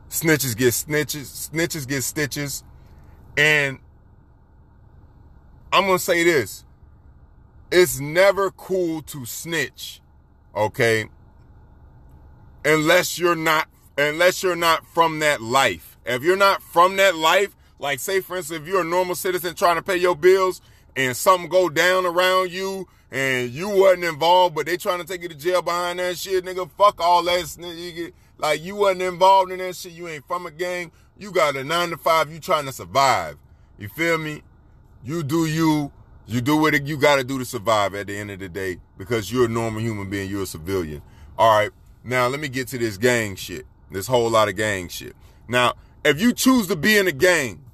snitches get snitches, snitches get stitches, and I'm gonna say this it's never cool to snitch, okay? Unless you're not unless you're not from that life. If you're not from that life, like say for instance, if you're a normal citizen trying to pay your bills and something go down around you and you wasn't involved, but they trying to take you to jail behind that shit, nigga. Fuck all that, nigga. Like you wasn't involved in that shit. You ain't from a gang. You got a nine to five. You trying to survive. You feel me? You do you. You do what you got to do to survive at the end of the day because you're a normal human being. You're a civilian. All right. Now let me get to this gang shit. This whole lot of gang shit. Now, if you choose to be in a gang,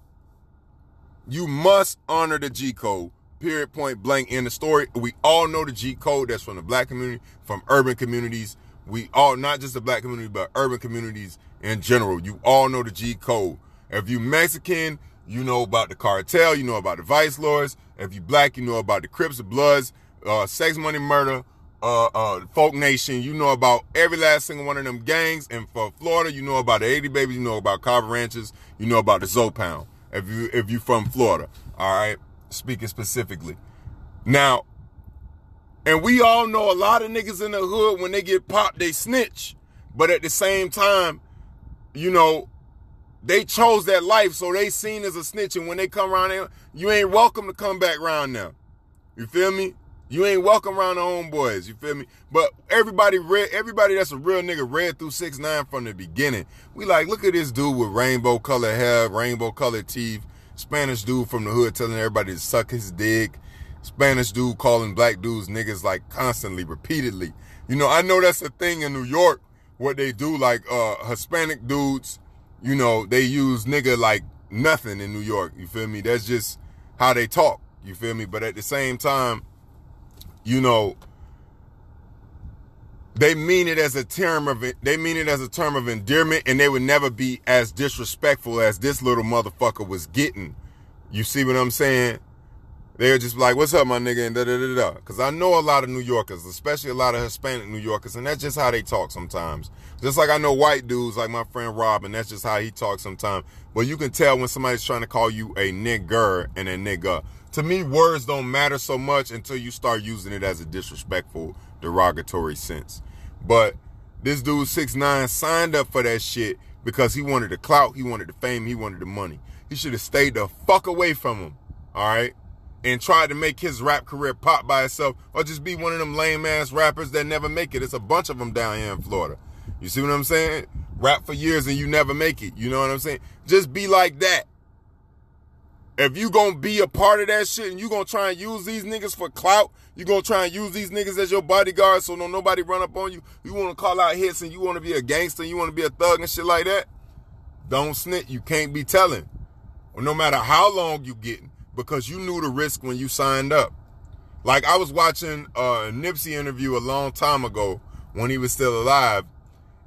you must honor the G code. Period. Point blank. In the story, we all know the G code. That's from the black community, from urban communities. We all, not just the black community, but urban communities in general. You all know the G code. If you Mexican, you know about the cartel. You know about the vice lords. If you black, you know about the Crips, the Bloods, uh, sex, money, murder, uh, uh, Folk Nation. You know about every last single one of them gangs. And for Florida, you know about the 80 Babies. You know about Carver Ranches. You know about the Zoe Pound. If you if you from Florida, all right. Speaking specifically, now, and we all know a lot of niggas in the hood when they get popped, they snitch. But at the same time, you know, they chose that life, so they seen as a snitch. And when they come around you ain't welcome to come back around now. You feel me? You ain't welcome around the homeboys. You feel me? But everybody read, everybody that's a real nigga read through six nine from the beginning. We like, look at this dude with rainbow colored hair, rainbow colored teeth. Spanish dude from the hood telling everybody to suck his dick. Spanish dude calling black dudes niggas like constantly, repeatedly. You know, I know that's a thing in New York, what they do, like uh Hispanic dudes, you know, they use nigga like nothing in New York. You feel me? That's just how they talk. You feel me? But at the same time, you know, they mean it as a term of they mean it as a term of endearment, and they would never be as disrespectful as this little motherfucker was getting. You see what I'm saying? They're just like, "What's up, my nigga?" and da da da da. Because I know a lot of New Yorkers, especially a lot of Hispanic New Yorkers, and that's just how they talk sometimes. Just like I know white dudes, like my friend Rob, and that's just how he talks sometimes. But you can tell when somebody's trying to call you a nigger and a nigga. To me, words don't matter so much until you start using it as a disrespectful, derogatory sense. But this dude six nine signed up for that shit because he wanted the clout, he wanted the fame, he wanted the money. He should have stayed the fuck away from him. All right. And tried to make his rap career pop by itself, or just be one of them lame ass rappers that never make it. It's a bunch of them down here in Florida. You see what I'm saying? Rap for years and you never make it. You know what I'm saying? Just be like that. If you gonna be a part of that shit and you gonna try and use these niggas for clout, you gonna try and use these niggas as your bodyguard so no nobody run up on you. You wanna call out hits and you wanna be a gangster, you wanna be a thug and shit like that. Don't snitch. You can't be telling. Or no matter how long you getting, because you knew the risk when you signed up. Like I was watching a Nipsey interview a long time ago when he was still alive.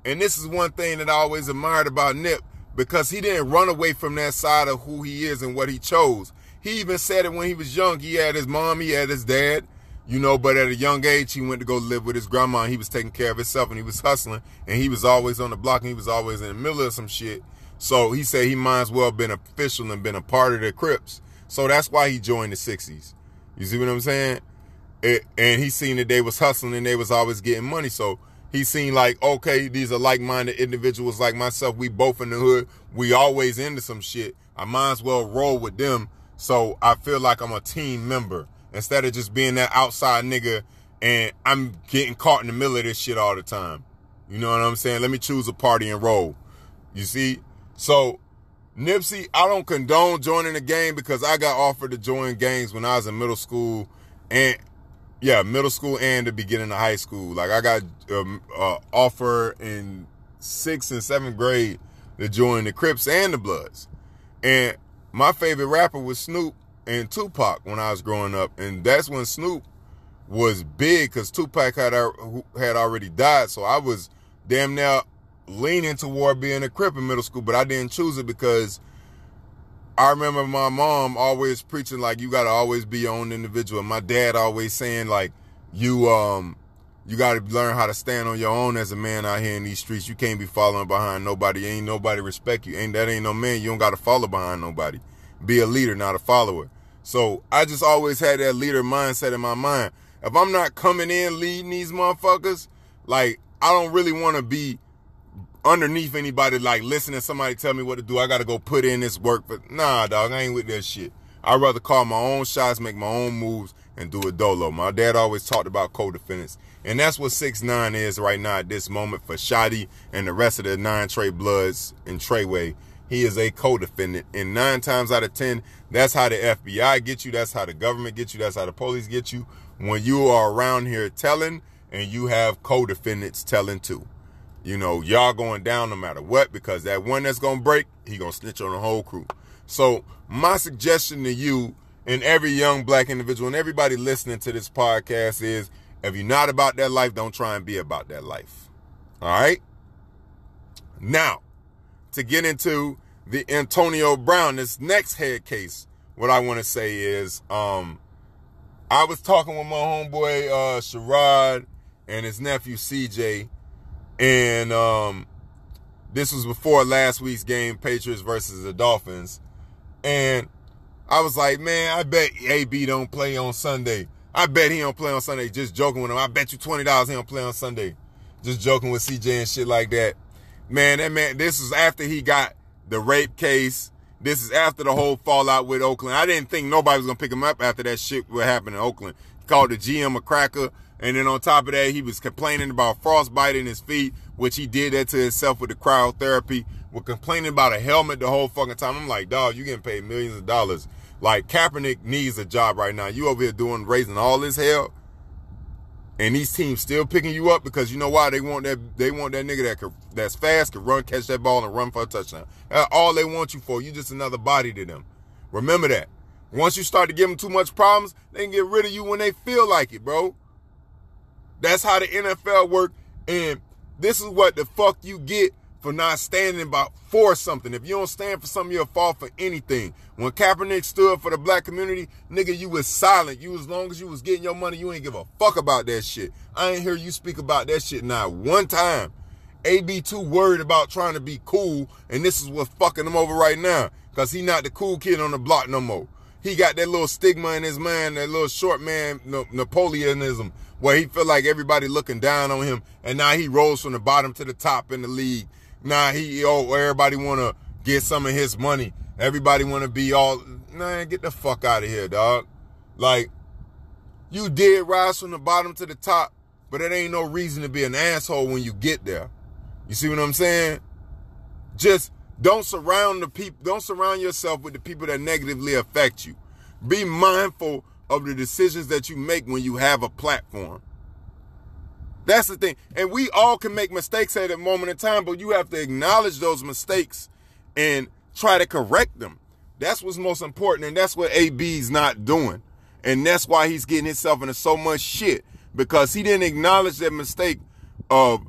And this is one thing that I always admired about Nip because he didn't run away from that side of who he is and what he chose. He even said it when he was young. He had his mom, he had his dad, you know, but at a young age, he went to go live with his grandma and he was taking care of himself and he was hustling and he was always on the block and he was always in the middle of some shit. So he said he might as well been official and been a part of the Crips. So that's why he joined the 60s. You see what I'm saying? It, and he seen that they was hustling and they was always getting money. So he seen like, okay, these are like-minded individuals like myself. We both in the hood. We always into some shit. I might as well roll with them. So I feel like I'm a team member instead of just being that outside nigga and I'm getting caught in the middle of this shit all the time. You know what I'm saying? Let me choose a party and roll. You see? So Nipsey, I don't condone joining a gang because I got offered to join gangs when I was in middle school and yeah, middle school and the beginning of high school. Like I got um, uh, offer in sixth and seventh grade to join the Crips and the Bloods. And my favorite rapper was Snoop and Tupac when I was growing up, and that's when Snoop was big because Tupac had had already died. So I was damn near leaning toward being a Crip in middle school, but I didn't choose it because I remember my mom always preaching like you gotta always be your own individual. My dad always saying like you um you gotta learn how to stand on your own as a man out here in these streets. You can't be following behind nobody. Ain't nobody respect you. Ain't that ain't no man. You don't gotta follow behind nobody. Be a leader, not a follower. So I just always had that leader mindset in my mind. If I'm not coming in leading these motherfuckers, like I don't really want to be underneath anybody like listening somebody tell me what to do. I got to go put in this work. But nah, dog, I ain't with that shit. I'd rather call my own shots, make my own moves, and do it dolo. My dad always talked about co-defendants. And that's what 6 9 is right now at this moment for Shotti and the rest of the nine Trey Bloods and Treyway. He is a co-defendant. And nine times out of ten, that's how the FBI get you, that's how the government get you, that's how the police get you. When you are around here telling and you have co-defendants telling too. You know, y'all going down no matter what, because that one that's gonna break, he gonna snitch on the whole crew. So my suggestion to you and every young black individual and everybody listening to this podcast is if you're not about that life, don't try and be about that life. All right? Now, to get into the Antonio Brown, this next head case, what I want to say is, um, I was talking with my homeboy uh and his nephew CJ, and um, this was before last week's game, Patriots versus the Dolphins, and I was like, man, I bet AB don't play on Sunday. I bet he don't play on Sunday. Just joking with him. I bet you twenty dollars he don't play on Sunday. Just joking with CJ and shit like that. Man, that man, this was after he got the rape case. This is after the whole fallout with Oakland. I didn't think nobody was gonna pick him up after that shit what happened in Oakland. He called the GM a cracker, and then on top of that, he was complaining about frostbite in his feet, which he did that to himself with the cryotherapy. We're complaining about a helmet the whole fucking time. I'm like, dog, you getting paid millions of dollars like Kaepernick needs a job right now. You over here doing raising all this hell, and these teams still picking you up because you know why they want that they want that nigga that could, that's fast can run, catch that ball, and run for a touchdown. That's all they want you for. You just another body to them. Remember that. Once you start to give them too much problems, they can get rid of you when they feel like it, bro. That's how the NFL work, and this is what the fuck you get for not standing about for something. If you don't stand for something, you'll fall for anything. When Kaepernick stood for the black community, nigga, you was silent. You as long as you was getting your money, you ain't give a fuck about that shit. I ain't hear you speak about that shit not one time. AB too worried about trying to be cool, and this is what's fucking him over right now. Cause he not the cool kid on the block no more. He got that little stigma in his mind, that little short man Napoleonism, where he felt like everybody looking down on him, and now he rolls from the bottom to the top in the league Now he oh everybody wanna get some of his money. Everybody wanna be all nah, get the fuck out of here, dog. Like, you did rise from the bottom to the top, but it ain't no reason to be an asshole when you get there. You see what I'm saying? Just don't surround the people, don't surround yourself with the people that negatively affect you. Be mindful of the decisions that you make when you have a platform. That's the thing. And we all can make mistakes at a moment in time, but you have to acknowledge those mistakes and try to correct them. That's what's most important. And that's what AB's not doing. And that's why he's getting himself into so much shit because he didn't acknowledge that mistake of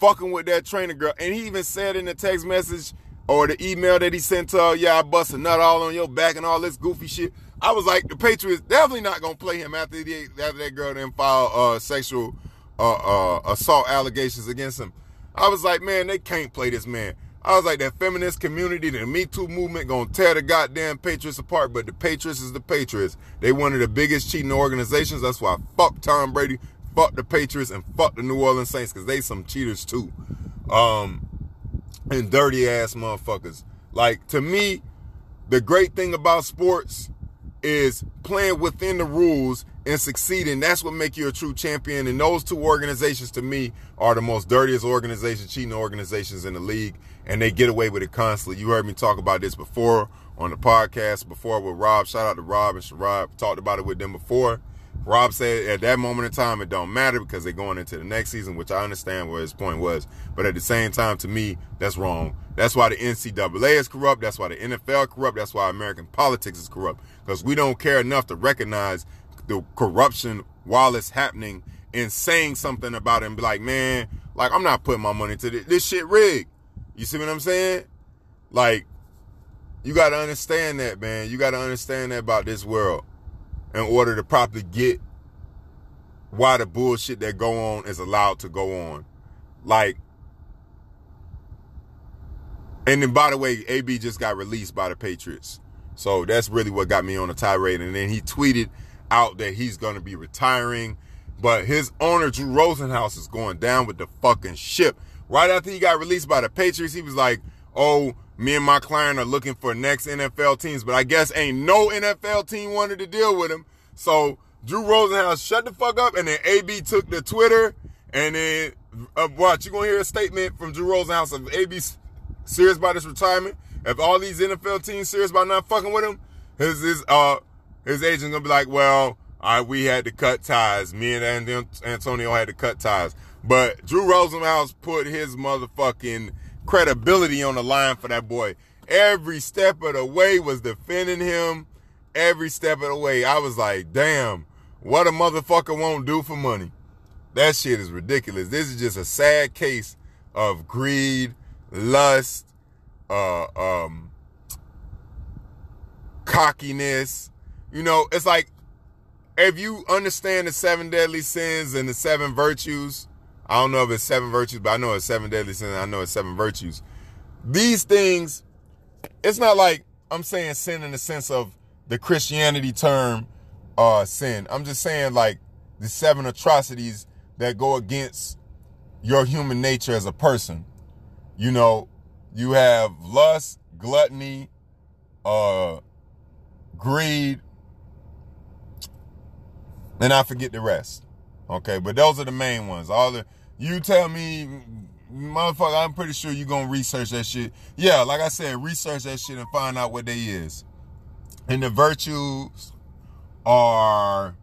fucking with that trainer girl. And he even said in the text message or the email that he sent to her, yeah, I bust a nut all on your back and all this goofy shit. I was like, the Patriots definitely not gonna play him after, the, after that girl then file uh, sexual uh, uh, assault allegations against him. I was like, man, they can't play this man. I was like, that feminist community, the Me Too movement, gonna tear the goddamn Patriots apart. But the Patriots is the Patriots. They one of the biggest cheating organizations. That's why fuck Tom Brady, fuck the Patriots, and fuck the New Orleans Saints, cause they some cheaters too, um, and dirty ass motherfuckers. Like to me, the great thing about sports is playing within the rules and succeeding. That's what make you a true champion. And those two organizations to me are the most dirtiest organizations, cheating organizations in the league. And they get away with it constantly. You heard me talk about this before on the podcast before with Rob. Shout out to Rob and Sharab. Talked about it with them before. Rob said at that moment in time it don't matter because they're going into the next season, which I understand where his point was. But at the same time, to me, that's wrong. That's why the NCAA is corrupt. That's why the NFL corrupt. That's why American politics is corrupt. Because we don't care enough to recognize the corruption while it's happening and saying something about it and be like, man, like I'm not putting my money to this. This shit rigged. You see what I'm saying? Like, you got to understand that, man. You got to understand that about this world in order to properly get why the bullshit that go on is allowed to go on. Like, and then by the way, AB just got released by the Patriots. So that's really what got me on a tirade. And then he tweeted out that he's going to be retiring. But his owner, Drew Rosenhaus, is going down with the fucking ship. Right after he got released by the Patriots, he was like, oh, me and my client are looking for next NFL teams. But I guess ain't no NFL team wanted to deal with him. So Drew Rosenhaus shut the fuck up, and then AB took the Twitter, and then uh, watch you gonna hear a statement from Drew Rosenhaus of AB serious about his retirement. If all these NFL teams serious about not fucking with him, his his uh his agent gonna be like, well, right, we had to cut ties. Me and Antonio had to cut ties. But Drew Rosenhaus put his motherfucking credibility on the line for that boy. Every step of the way was defending him. Every step of the way. I was like, damn, what a motherfucker won't do for money. That shit is ridiculous. This is just a sad case of greed, lust, uh, um, cockiness. You know, it's like if you understand the seven deadly sins and the seven virtues, I don't know if it's seven virtues, but I know it's seven deadly sins. I know it's seven virtues. These things, it's not like I'm saying sin in the sense of the Christianity term uh, sin. I'm just saying like the seven atrocities that go against your human nature as a person. You know, you have lust, gluttony, uh, greed, and I forget the rest. Okay, but those are the main ones. All the you tell me, motherfucker, I'm pretty sure you're gonna research that shit. Yeah, like I said, research that shit and find out what they is. And the virtues are,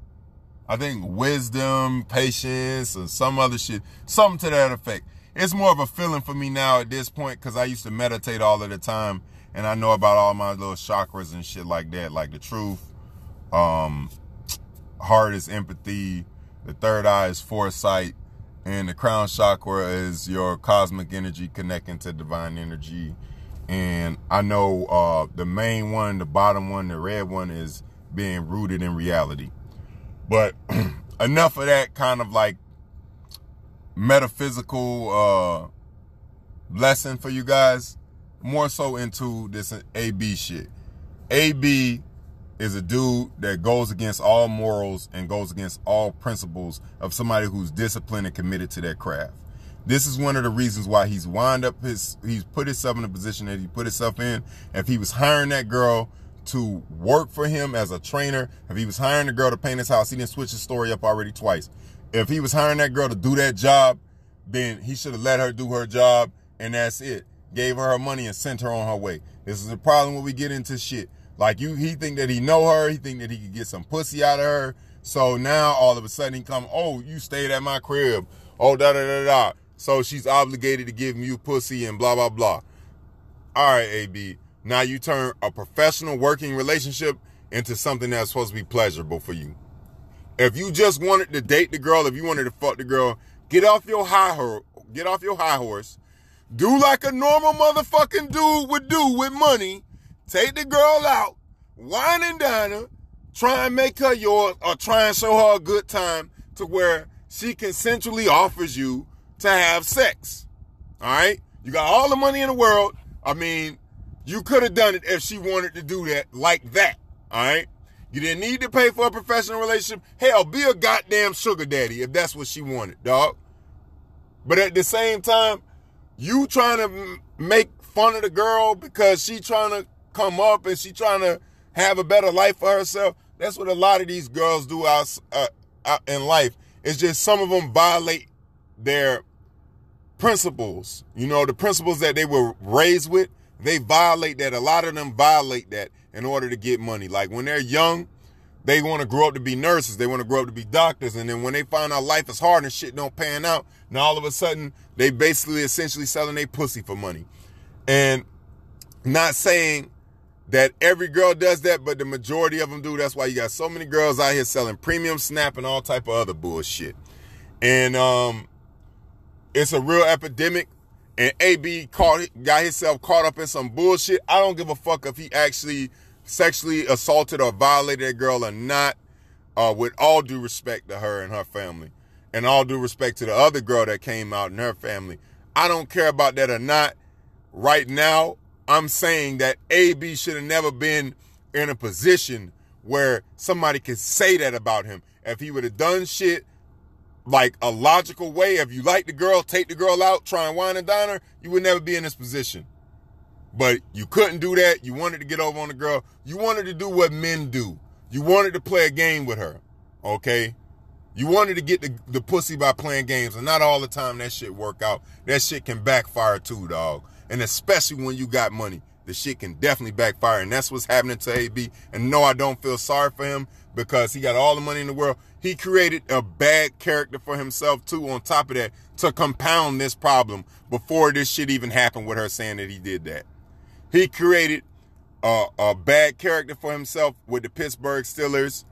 I think, wisdom, patience, or some other shit. Something to that effect. It's more of a feeling for me now at this point because I used to meditate all of the time and I know about all my little chakras and shit like that, like the truth. Um, heart is empathy. The third eye is foresight and the crown chakra is your cosmic energy connecting to divine energy. And I know uh, the main one, the bottom one, the red one is being rooted in reality. But enough of that kind of like metaphysical uh, lesson for you guys. More so into this AB shit. AB is a dude that goes against all morals and goes against all principles of somebody who's disciplined and committed to their craft. This is one of the reasons why he's wound up his he's put himself in the position that he put himself in. If he was hiring that girl to work for him as a trainer, if he was hiring the girl to paint his house, he didn't switch his story up already twice. If he was hiring that girl to do that job, then he should have let her do her job and that's it. Gave her her money and sent her on her way. This is the problem when we get into shit. Like you, he think that he know her. He think that he could get some pussy out of her. So now all of a sudden he come, oh, you stayed at my crib. Oh, da da da da. So she's obligated to give you pussy and blah blah blah. All right, AB. Now you turn a professional working relationship into something that's supposed to be pleasurable for you. If you just wanted to date the girl, if you wanted to fuck the girl, get off your high horse. Get off your high horse. Do like a normal motherfucking dude would do with money Take the girl out, wine and dine her, try and make her yours, or try and show her a good time to where she consensually offers you to have sex. All right? You got all the money in the world. I mean, you could have done it if she wanted to do that like that. All right? You didn't need to pay for a professional relationship. Hell, be a goddamn sugar daddy if that's what she wanted, dog. But at the same time, you trying to make fun of the girl because she trying to come up and she trying to have a better life for herself. That's what a lot of these girls do out, uh, out in life. It's just some of them violate their principles. You know, the principles that they were raised with, they violate that. A lot of them violate that in order to get money. Like when they're young, they want to grow up to be nurses. They want to grow up to be doctors. And then when they find out life is hard and shit don't pan out, now all of a sudden they basically essentially selling their pussy for money. And not saying that every girl does that, but the majority of them do. That's why you got so many girls out here selling premium snap and all type of other bullshit. And um, it's a real epidemic. And AB caught got himself caught up in some bullshit. I don't give a fuck if he actually sexually assaulted or violated a girl or not. Uh, with all due respect to her and her family, and all due respect to the other girl that came out in her family, I don't care about that or not. Right now, I'm saying that AB should have never been in a position where somebody could say that about him. If he would have done shit like a logical way, if you like the girl, take the girl out, try and wine and dine her, you would never be in this position. But you couldn't do that. You wanted to get over on the girl. You wanted to do what men do. You wanted to play a game with her. Okay? You wanted to get the, the pussy by playing games, and not all the time that shit work out. That shit can backfire too, dog. And especially when you got money, the shit can definitely backfire. And that's what's happening to AB. And no, I don't feel sorry for him because he got all the money in the world. He created a bad character for himself too, on top of that, to compound this problem before this shit even happened with her saying that he did that. He created a, a bad character for himself with the Pittsburgh Steelers.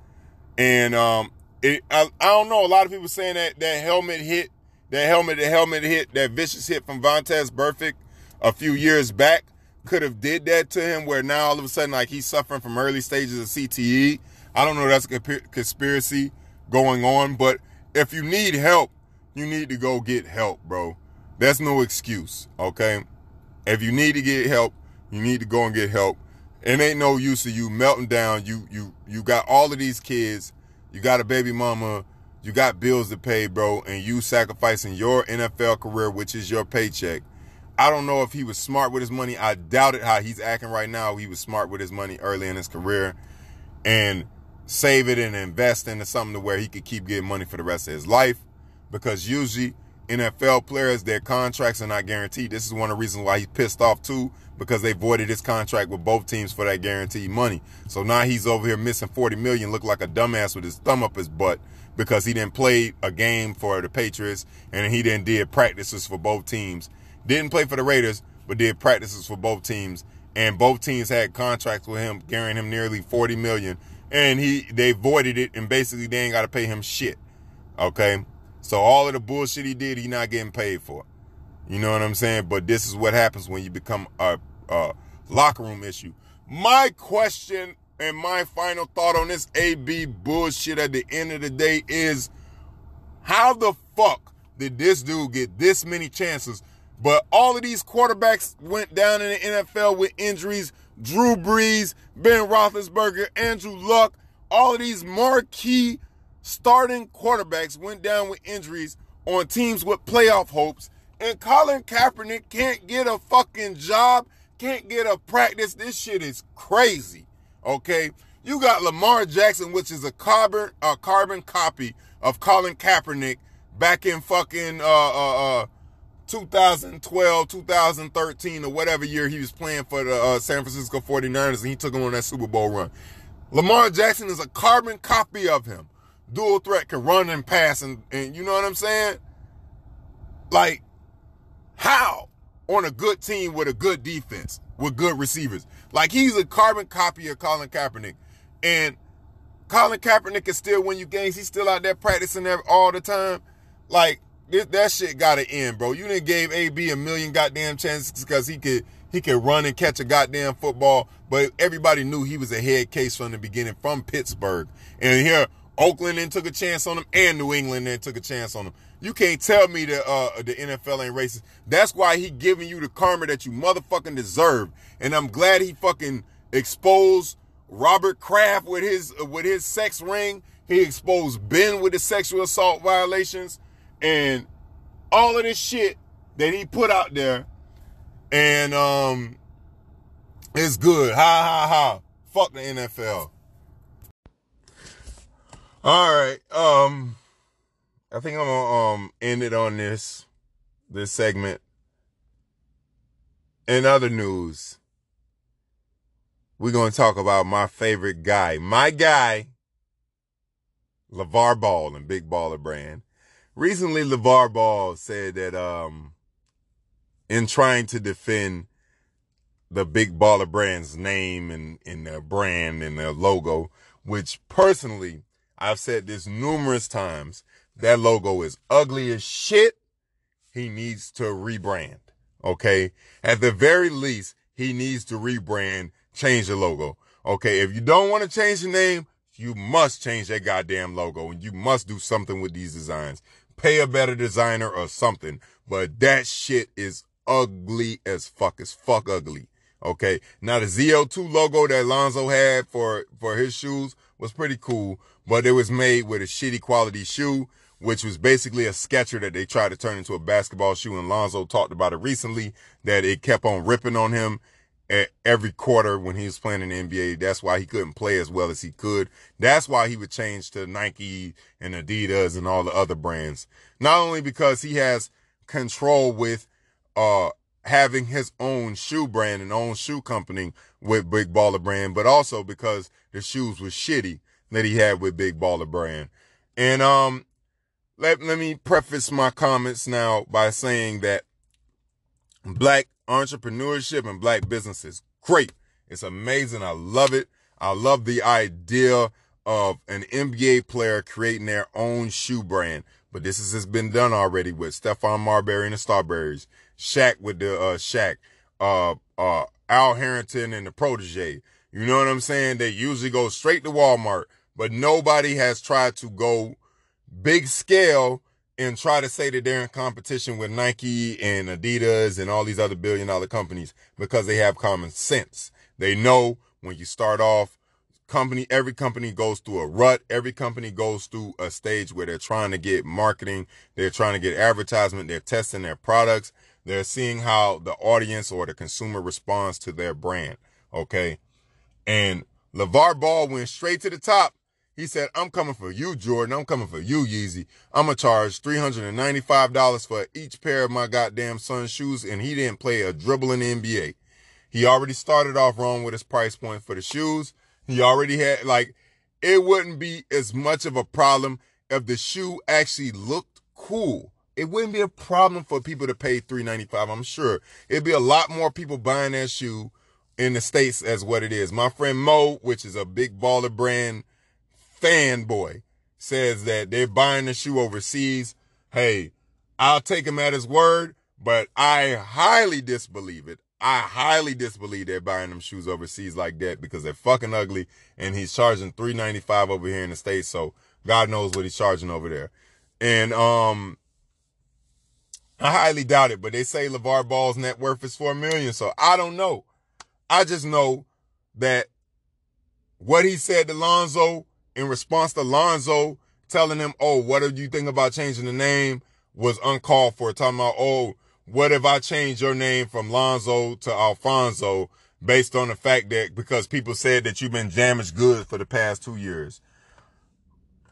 And um, it, I, I don't know. A lot of people saying that that helmet hit, that helmet, the helmet hit, that vicious hit from Vontaze Burfict a few years back could have did that to him. Where now all of a sudden, like he's suffering from early stages of CTE. I don't know. That's a conspiracy going on, but if you need help, you need to go get help, bro. That's no excuse, okay? If you need to get help, you need to go and get help. It ain't no use of you melting down. You you you got all of these kids you got a baby mama, you got bills to pay, bro, and you sacrificing your NFL career, which is your paycheck. I don't know if he was smart with his money. I doubt it how he's acting right now. He was smart with his money early in his career and save it and invest into something to where he could keep getting money for the rest of his life. Because usually NFL players, their contracts are not guaranteed. This is one of the reasons why he's pissed off too because they voided his contract with both teams for that guaranteed money. So now he's over here missing 40 million, look like a dumbass with his thumb up his butt because he didn't play a game for the Patriots and he didn't did practices for both teams. Didn't play for the Raiders, but did practices for both teams. And both teams had contracts with him, guaranteeing him nearly 40 million. And he they voided it and basically they ain't gotta pay him shit. Okay? So all of the bullshit he did, he not getting paid for. You know what I'm saying? But this is what happens when you become a, a locker room issue. My question and my final thought on this AB bullshit at the end of the day is how the fuck did this dude get this many chances? But all of these quarterbacks went down in the NFL with injuries. Drew Brees, Ben Roethlisberger, Andrew Luck, all of these marquee starting quarterbacks went down with injuries on teams with playoff hopes and Colin Kaepernick can't get a fucking job, can't get a practice. This shit is crazy. Okay? You got Lamar Jackson, which is a carbon a carbon copy of Colin Kaepernick back in fucking uh uh, uh 2012, 2013, or whatever year he was playing for the uh, San Francisco 49ers and he took him on that Super Bowl run. Lamar Jackson is a carbon copy of him. Dual threat can run and pass and, and you know what I'm saying? Like how? On a good team with a good defense, with good receivers. Like he's a carbon copy of Colin Kaepernick. And Colin Kaepernick can still win you games. He's still out there practicing all the time. Like, this, that shit gotta end, bro. You didn't gave AB a million goddamn chances because he could he could run and catch a goddamn football, but everybody knew he was a head case from the beginning from Pittsburgh. And here, Oakland then took a chance on him, and New England then took a chance on him. You can't tell me that uh, the NFL ain't racist. That's why he giving you the karma that you motherfucking deserve. And I'm glad he fucking exposed Robert Kraft with his with his sex ring. He exposed Ben with the sexual assault violations and all of this shit that he put out there. And um, it's good. Ha ha ha. Fuck the NFL. All right. Um. I think I'm gonna um end it on this this segment. In other news, we're gonna talk about my favorite guy, my guy, LeVar Ball and Big Baller Brand. Recently, LeVar Ball said that um in trying to defend the Big Baller Brand's name and, and their brand and their logo, which personally I've said this numerous times that logo is ugly as shit. He needs to rebrand. Okay. At the very least, he needs to rebrand, change the logo. Okay. If you don't want to change the name, you must change that goddamn logo and you must do something with these designs. Pay a better designer or something. But that shit is ugly as fuck. It's fuck ugly. Okay. Now the ZL2 logo that Lonzo had for, for his shoes was pretty cool, but it was made with a shitty quality shoe which was basically a Sketcher that they tried to turn into a basketball shoe. And Lonzo talked about it recently that it kept on ripping on him every quarter when he was playing in the NBA. That's why he couldn't play as well as he could. That's why he would change to Nike and Adidas and all the other brands. Not only because he has control with uh having his own shoe brand and own shoe company with Big Baller Brand, but also because the shoes were shitty that he had with Big Baller Brand. And um let, let me preface my comments now by saying that black entrepreneurship and black businesses. great. It's amazing. I love it. I love the idea of an NBA player creating their own shoe brand. But this has been done already with Stephon Marbury and the Starburys, Shaq with the uh Shaq, uh uh Al Harrington and the protege. You know what I'm saying? They usually go straight to Walmart, but nobody has tried to go big scale and try to say that they're in competition with Nike and Adidas and all these other billion dollar companies because they have common sense. They know when you start off, company, every company goes through a rut. Every company goes through a stage where they're trying to get marketing. They're trying to get advertisement. They're testing their products. They're seeing how the audience or the consumer responds to their brand. Okay. And LeVar Ball went straight to the top he said, I'm coming for you, Jordan. I'm coming for you, Yeezy. I'm going to charge $395 for each pair of my goddamn son's shoes. And he didn't play a dribble in the NBA. He already started off wrong with his price point for the shoes. He already had, like, it wouldn't be as much of a problem if the shoe actually looked cool. It wouldn't be a problem for people to pay 395, I'm sure. It'd be a lot more people buying that shoe in the States as what it is. My friend Mo, which is a big baller brand fanboy says that they're buying the shoe overseas. Hey, I'll take him at his word, but I highly disbelieve it. I highly disbelieve they're buying them shoes overseas like that because they're fucking ugly and he's charging 395 over here in the States. So God knows what he's charging over there. And, um, I highly doubt it, but they say LeVar Ball's net worth is 4 million. So I don't know. I just know that what he said to Lonzo in response to Lonzo telling him, oh, what do you think about changing the name was uncalled for. Talking about, oh, what if I change your name from Lonzo to Alfonso based on the fact that because people said that you've been damaged goods for the past two years?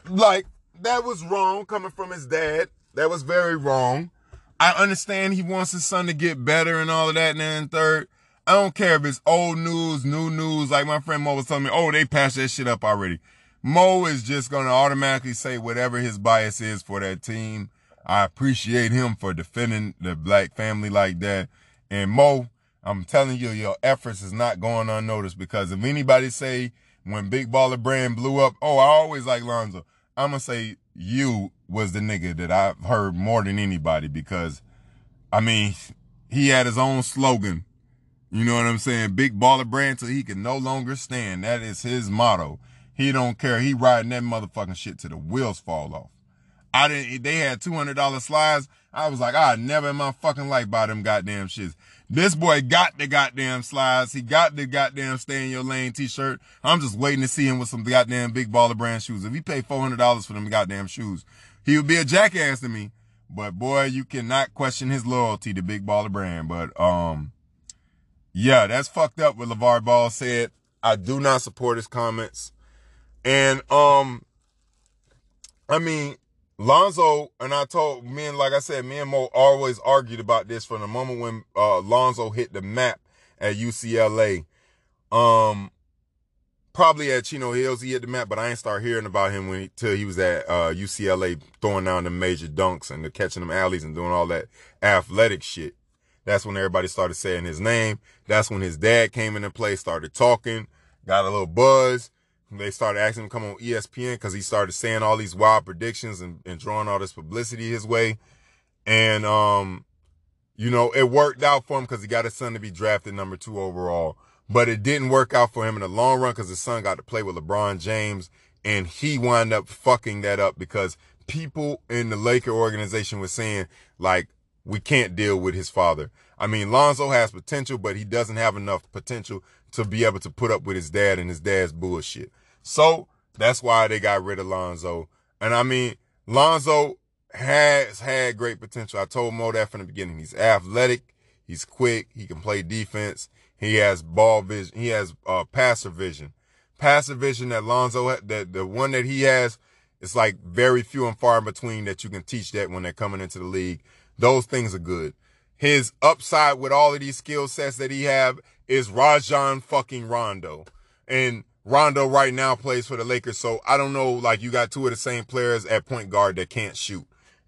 Like, that was wrong coming from his dad. That was very wrong. I understand he wants his son to get better and all of that and then third. I don't care if it's old news, new news. Like my friend Mo was telling me, oh, they passed that shit up already. Mo is just going to automatically say whatever his bias is for that team. I appreciate him for defending the black family like that. And Mo, I'm telling you, your efforts is not going unnoticed because if anybody say when Big Baller Brand blew up, oh, I always like Lonzo. I'm going to say you was the nigga that I've heard more than anybody because, I mean, he had his own slogan. You know what I'm saying? Big Baller Brand till he can no longer stand. That is his motto. He don't care. He riding that motherfucking shit till the wheels fall off. I didn't, they had $200 slides. I was like, I never in my fucking life buy them goddamn shits. This boy got the goddamn slides. He got the goddamn stay in your lane t-shirt. I'm just waiting to see him with some goddamn big baller brand shoes. If he paid $400 for them goddamn shoes, he would be a jackass to me. But boy, you cannot question his loyalty to big baller brand. But, um, yeah, that's fucked up what LeVar Ball said. I do not support his comments. And um, I mean, Lonzo and I told me and like I said, me and Mo always argued about this from the moment when uh, Lonzo hit the map at UCLA. Um, probably at Chino Hills he hit the map, but I ain't start hearing about him when he, till he was at uh, UCLA throwing down the major dunks and the catching them alleys and doing all that athletic shit. That's when everybody started saying his name. That's when his dad came into play, started talking, got a little buzz. They started asking him to come on ESPN because he started saying all these wild predictions and, and drawing all this publicity his way. And, um, you know, it worked out for him because he got his son to be drafted number two overall. But it didn't work out for him in the long run because his son got to play with LeBron James and he wound up fucking that up because people in the Laker organization were saying like, we can't deal with his father. I mean, Lonzo has potential, but he doesn't have enough potential to be able to put up with his dad and his dad's bullshit. So that's why they got rid of Lonzo. And I mean, Lonzo has had great potential. I told Mo that from the beginning. He's athletic. He's quick. He can play defense. He has ball vision. He has uh, passer vision. Passer vision that Lonzo, ha- that the one that he has, it's like very few and far in between that you can teach that when they're coming into the league. Those things are good. His upside with all of these skill sets that he have is Rajon fucking Rondo. And Rondo right now plays for the Lakers. So I don't know, like you got two of the same players at point guard that can't shoot.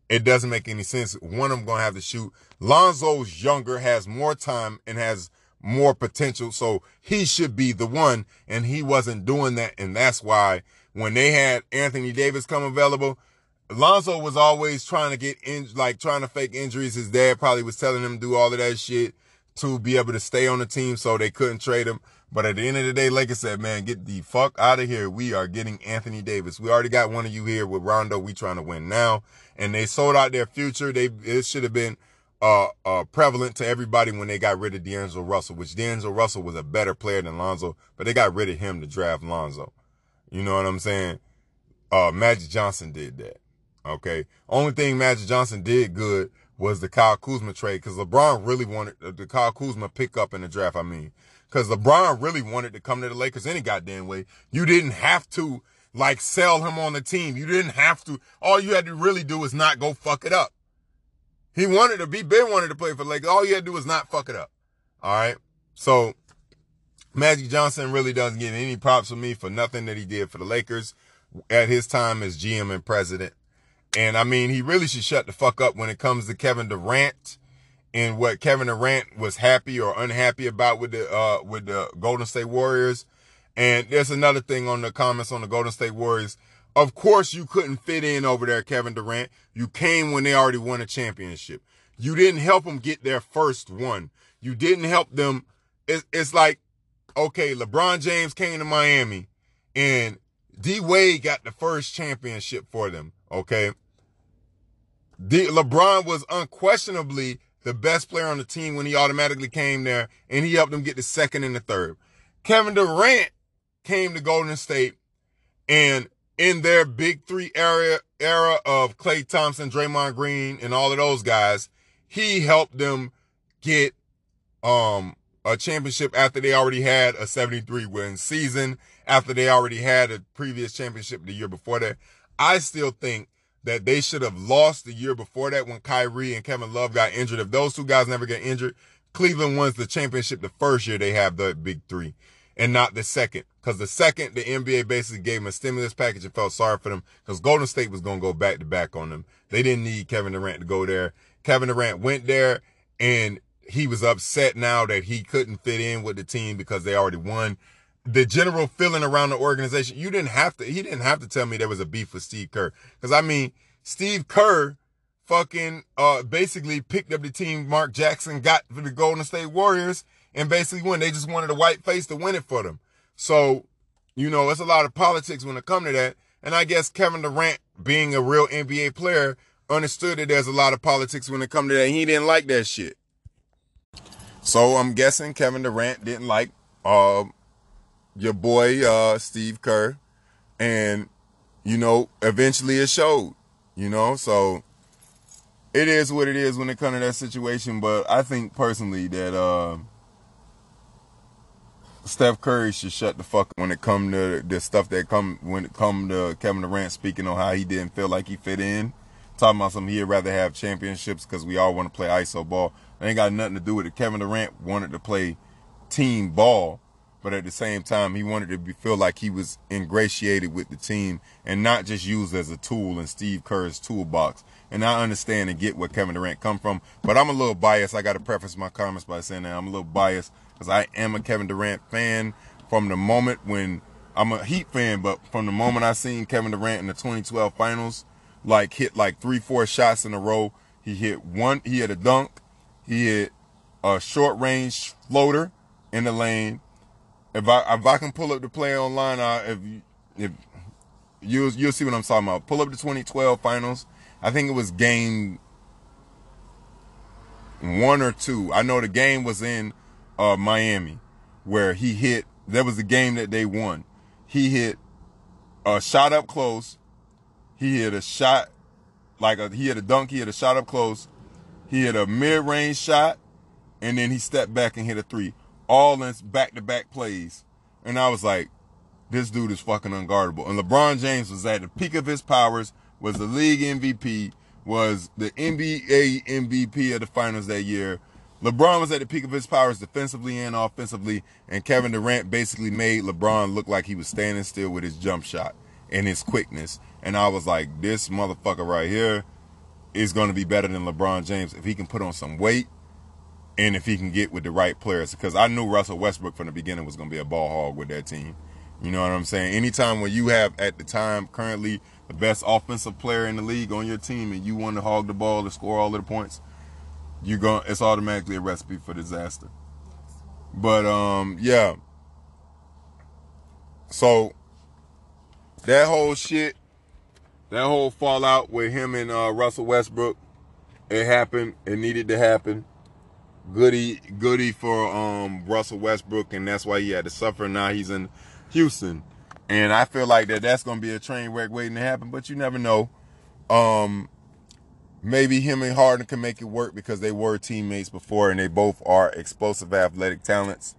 It doesn't make any sense. One of them gonna have to shoot. Lonzo's younger, has more time, and has more potential. So he should be the one, and he wasn't doing that. And that's why when they had Anthony Davis come available, Lonzo was always trying to get in, like trying to fake injuries. His dad probably was telling him to do all of that shit to be able to stay on the team so they couldn't trade him. But at the end of the day, Lakers said, man, get the fuck out of here. We are getting Anthony Davis. We already got one of you here with Rondo. We trying to win now. And they sold out their future. They, it should have been, uh, uh, prevalent to everybody when they got rid of D'Angelo Russell, which D'Angelo Russell was a better player than Lonzo, but they got rid of him to draft Lonzo. You know what I'm saying? Uh, Magic Johnson did that. Okay. Only thing Magic Johnson did good was the Kyle Kuzma trade because LeBron really wanted uh, the Kyle Kuzma pickup in the draft. I mean, because LeBron really wanted to come to the Lakers any goddamn way. You didn't have to like sell him on the team. You didn't have to. All you had to really do was not go fuck it up. He wanted to be, Ben wanted to play for Lakers. All you had to do was not fuck it up. All right. So Magic Johnson really doesn't get any props from me for nothing that he did for the Lakers at his time as GM and president. And I mean, he really should shut the fuck up when it comes to Kevin Durant and what Kevin Durant was happy or unhappy about with the uh with the Golden State Warriors. And there's another thing on the comments on the Golden State Warriors. Of course you couldn't fit in over there, Kevin Durant. You came when they already won a championship. You didn't help them get their first one. You didn't help them. It's, it's like, okay, LeBron James came to Miami and D Wade got the first championship for them. Okay. D- LeBron was unquestionably the best player on the team when he automatically came there and he helped them get the second and the third. Kevin Durant came to Golden State and in their big three era, era of Klay Thompson, Draymond Green, and all of those guys, he helped them get, um, a championship after they already had a 73 win season, after they already had a previous championship the year before that. I still think that they should have lost the year before that when Kyrie and Kevin Love got injured. If those two guys never get injured, Cleveland wins the championship the first year they have the big three and not the second. Cause the second, the NBA basically gave them a stimulus package and felt sorry for them because Golden State was going to go back to back on them. They didn't need Kevin Durant to go there. Kevin Durant went there and he was upset now that he couldn't fit in with the team because they already won. The general feeling around the organization, you didn't have to, he didn't have to tell me there was a beef with Steve Kerr. Cause I mean, Steve Kerr fucking, uh, basically picked up the team Mark Jackson got for the Golden State Warriors and basically won. They just wanted a white face to win it for them. So, you know, it's a lot of politics when it come to that. And I guess Kevin Durant, being a real NBA player, understood that there's a lot of politics when it come to that. He didn't like that shit. So I'm guessing Kevin Durant didn't like uh, your boy uh, Steve Kerr, and you know, eventually it showed. You know, so it is what it is when it comes to that situation. But I think personally that uh, Steph Curry should shut the fuck up when it come to the stuff that come when it come to Kevin Durant speaking on how he didn't feel like he fit in. Talking about something he'd rather have championships because we all want to play ISO ball. It ain't got nothing to do with it. Kevin Durant wanted to play team ball, but at the same time, he wanted to be, feel like he was ingratiated with the team and not just used as a tool in Steve Kerr's toolbox. And I understand and get where Kevin Durant come from, but I'm a little biased. I got to preface my comments by saying that I'm a little biased because I am a Kevin Durant fan from the moment when I'm a Heat fan, but from the moment I seen Kevin Durant in the 2012 finals, like hit like three, four shots in a row. He hit one, he had a dunk, he hit a short range floater in the lane. If I if I can pull up the play online, I, if if you you'll see what I'm talking about. Pull up the 2012 finals. I think it was game one or two. I know the game was in uh, Miami where he hit. That was the game that they won. He hit a shot up close. He hit a shot like a, he hit a dunk. He hit a shot up close. He hit a mid range shot, and then he stepped back and hit a three. All in back to back plays. And I was like, this dude is fucking unguardable. And LeBron James was at the peak of his powers, was the league MVP, was the NBA MVP of the finals that year. LeBron was at the peak of his powers defensively and offensively, and Kevin Durant basically made LeBron look like he was standing still with his jump shot and his quickness. And I was like, this motherfucker right here is going to be better than LeBron James if he can put on some weight and if he can get with the right players. Because I knew Russell Westbrook from the beginning was going to be a ball hog with that team. You know what I'm saying? Anytime when you have at the time currently the best offensive player in the league on your team and you want to hog the ball to score all of the points, you're going it's automatically a recipe for disaster. But um yeah. So that whole shit, that whole fallout with him and uh, Russell Westbrook, it happened. It needed to happen. Goody, goody for um, Russell Westbrook, and that's why he had to suffer. Now he's in Houston, and I feel like that that's gonna be a train wreck waiting to happen. But you never know. Um, maybe him and Harden can make it work because they were teammates before, and they both are explosive athletic talents.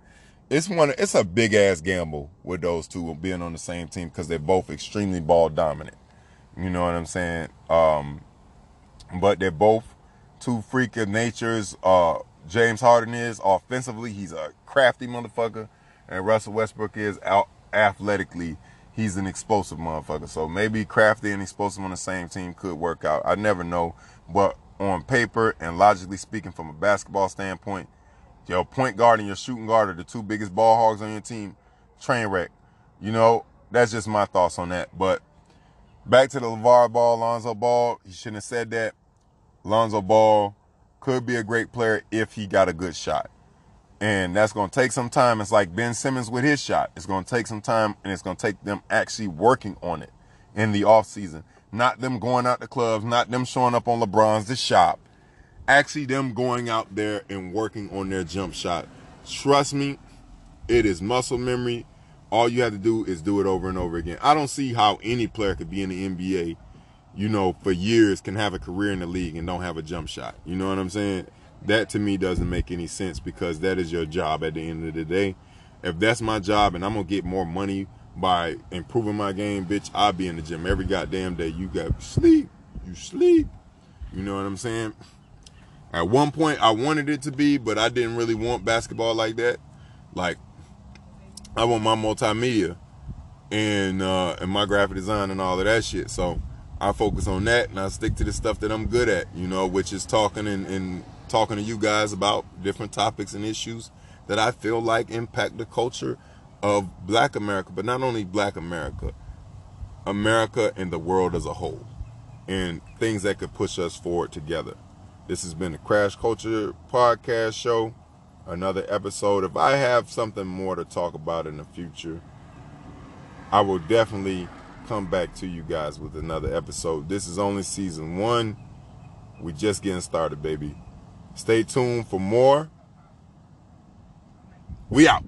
It's one. It's a big ass gamble with those two being on the same team because they're both extremely ball dominant. You know what I'm saying? Um, but they're both two freak of natures. Uh, James Harden is offensively, he's a crafty motherfucker, and Russell Westbrook is out athletically. He's an explosive motherfucker. So maybe crafty and explosive on the same team could work out. I never know, but on paper and logically speaking, from a basketball standpoint, your point guard and your shooting guard are the two biggest ball hogs on your team. Train wreck. You know, that's just my thoughts on that. But back to the LeVar Ball, Lonzo Ball. He shouldn't have said that. Lonzo Ball could be a great player if he got a good shot. And that's going to take some time. It's like Ben Simmons with his shot. It's going to take some time and it's going to take them actually working on it in the off season. Not them going out to clubs, not them showing up on LeBron's the shop. Actually them going out there and working on their jump shot. Trust me, it is muscle memory. All you have to do is do it over and over again. I don't see how any player could be in the NBA you know, for years can have a career in the league and don't have a jump shot. You know what I'm saying? That to me doesn't make any sense because that is your job at the end of the day. If that's my job and I'm gonna get more money by improving my game, bitch, I'll be in the gym every goddamn day. You got sleep, you sleep. You know what I'm saying? At one point, I wanted it to be, but I didn't really want basketball like that. Like, I want my multimedia and uh, and my graphic design and all of that shit. So I focus on that and I stick to the stuff that I'm good at, you know, which is talking and, and talking to you guys about different topics and issues that I feel like impact the culture of black America, but not only black America, America and the world as a whole, and things that could push us forward together. This has been the Crash Culture Podcast Show, another episode. If I have something more to talk about in the future, I will definitely come back to you guys with another episode. This is only season one. We're just getting started, baby. Stay tuned for more. We out.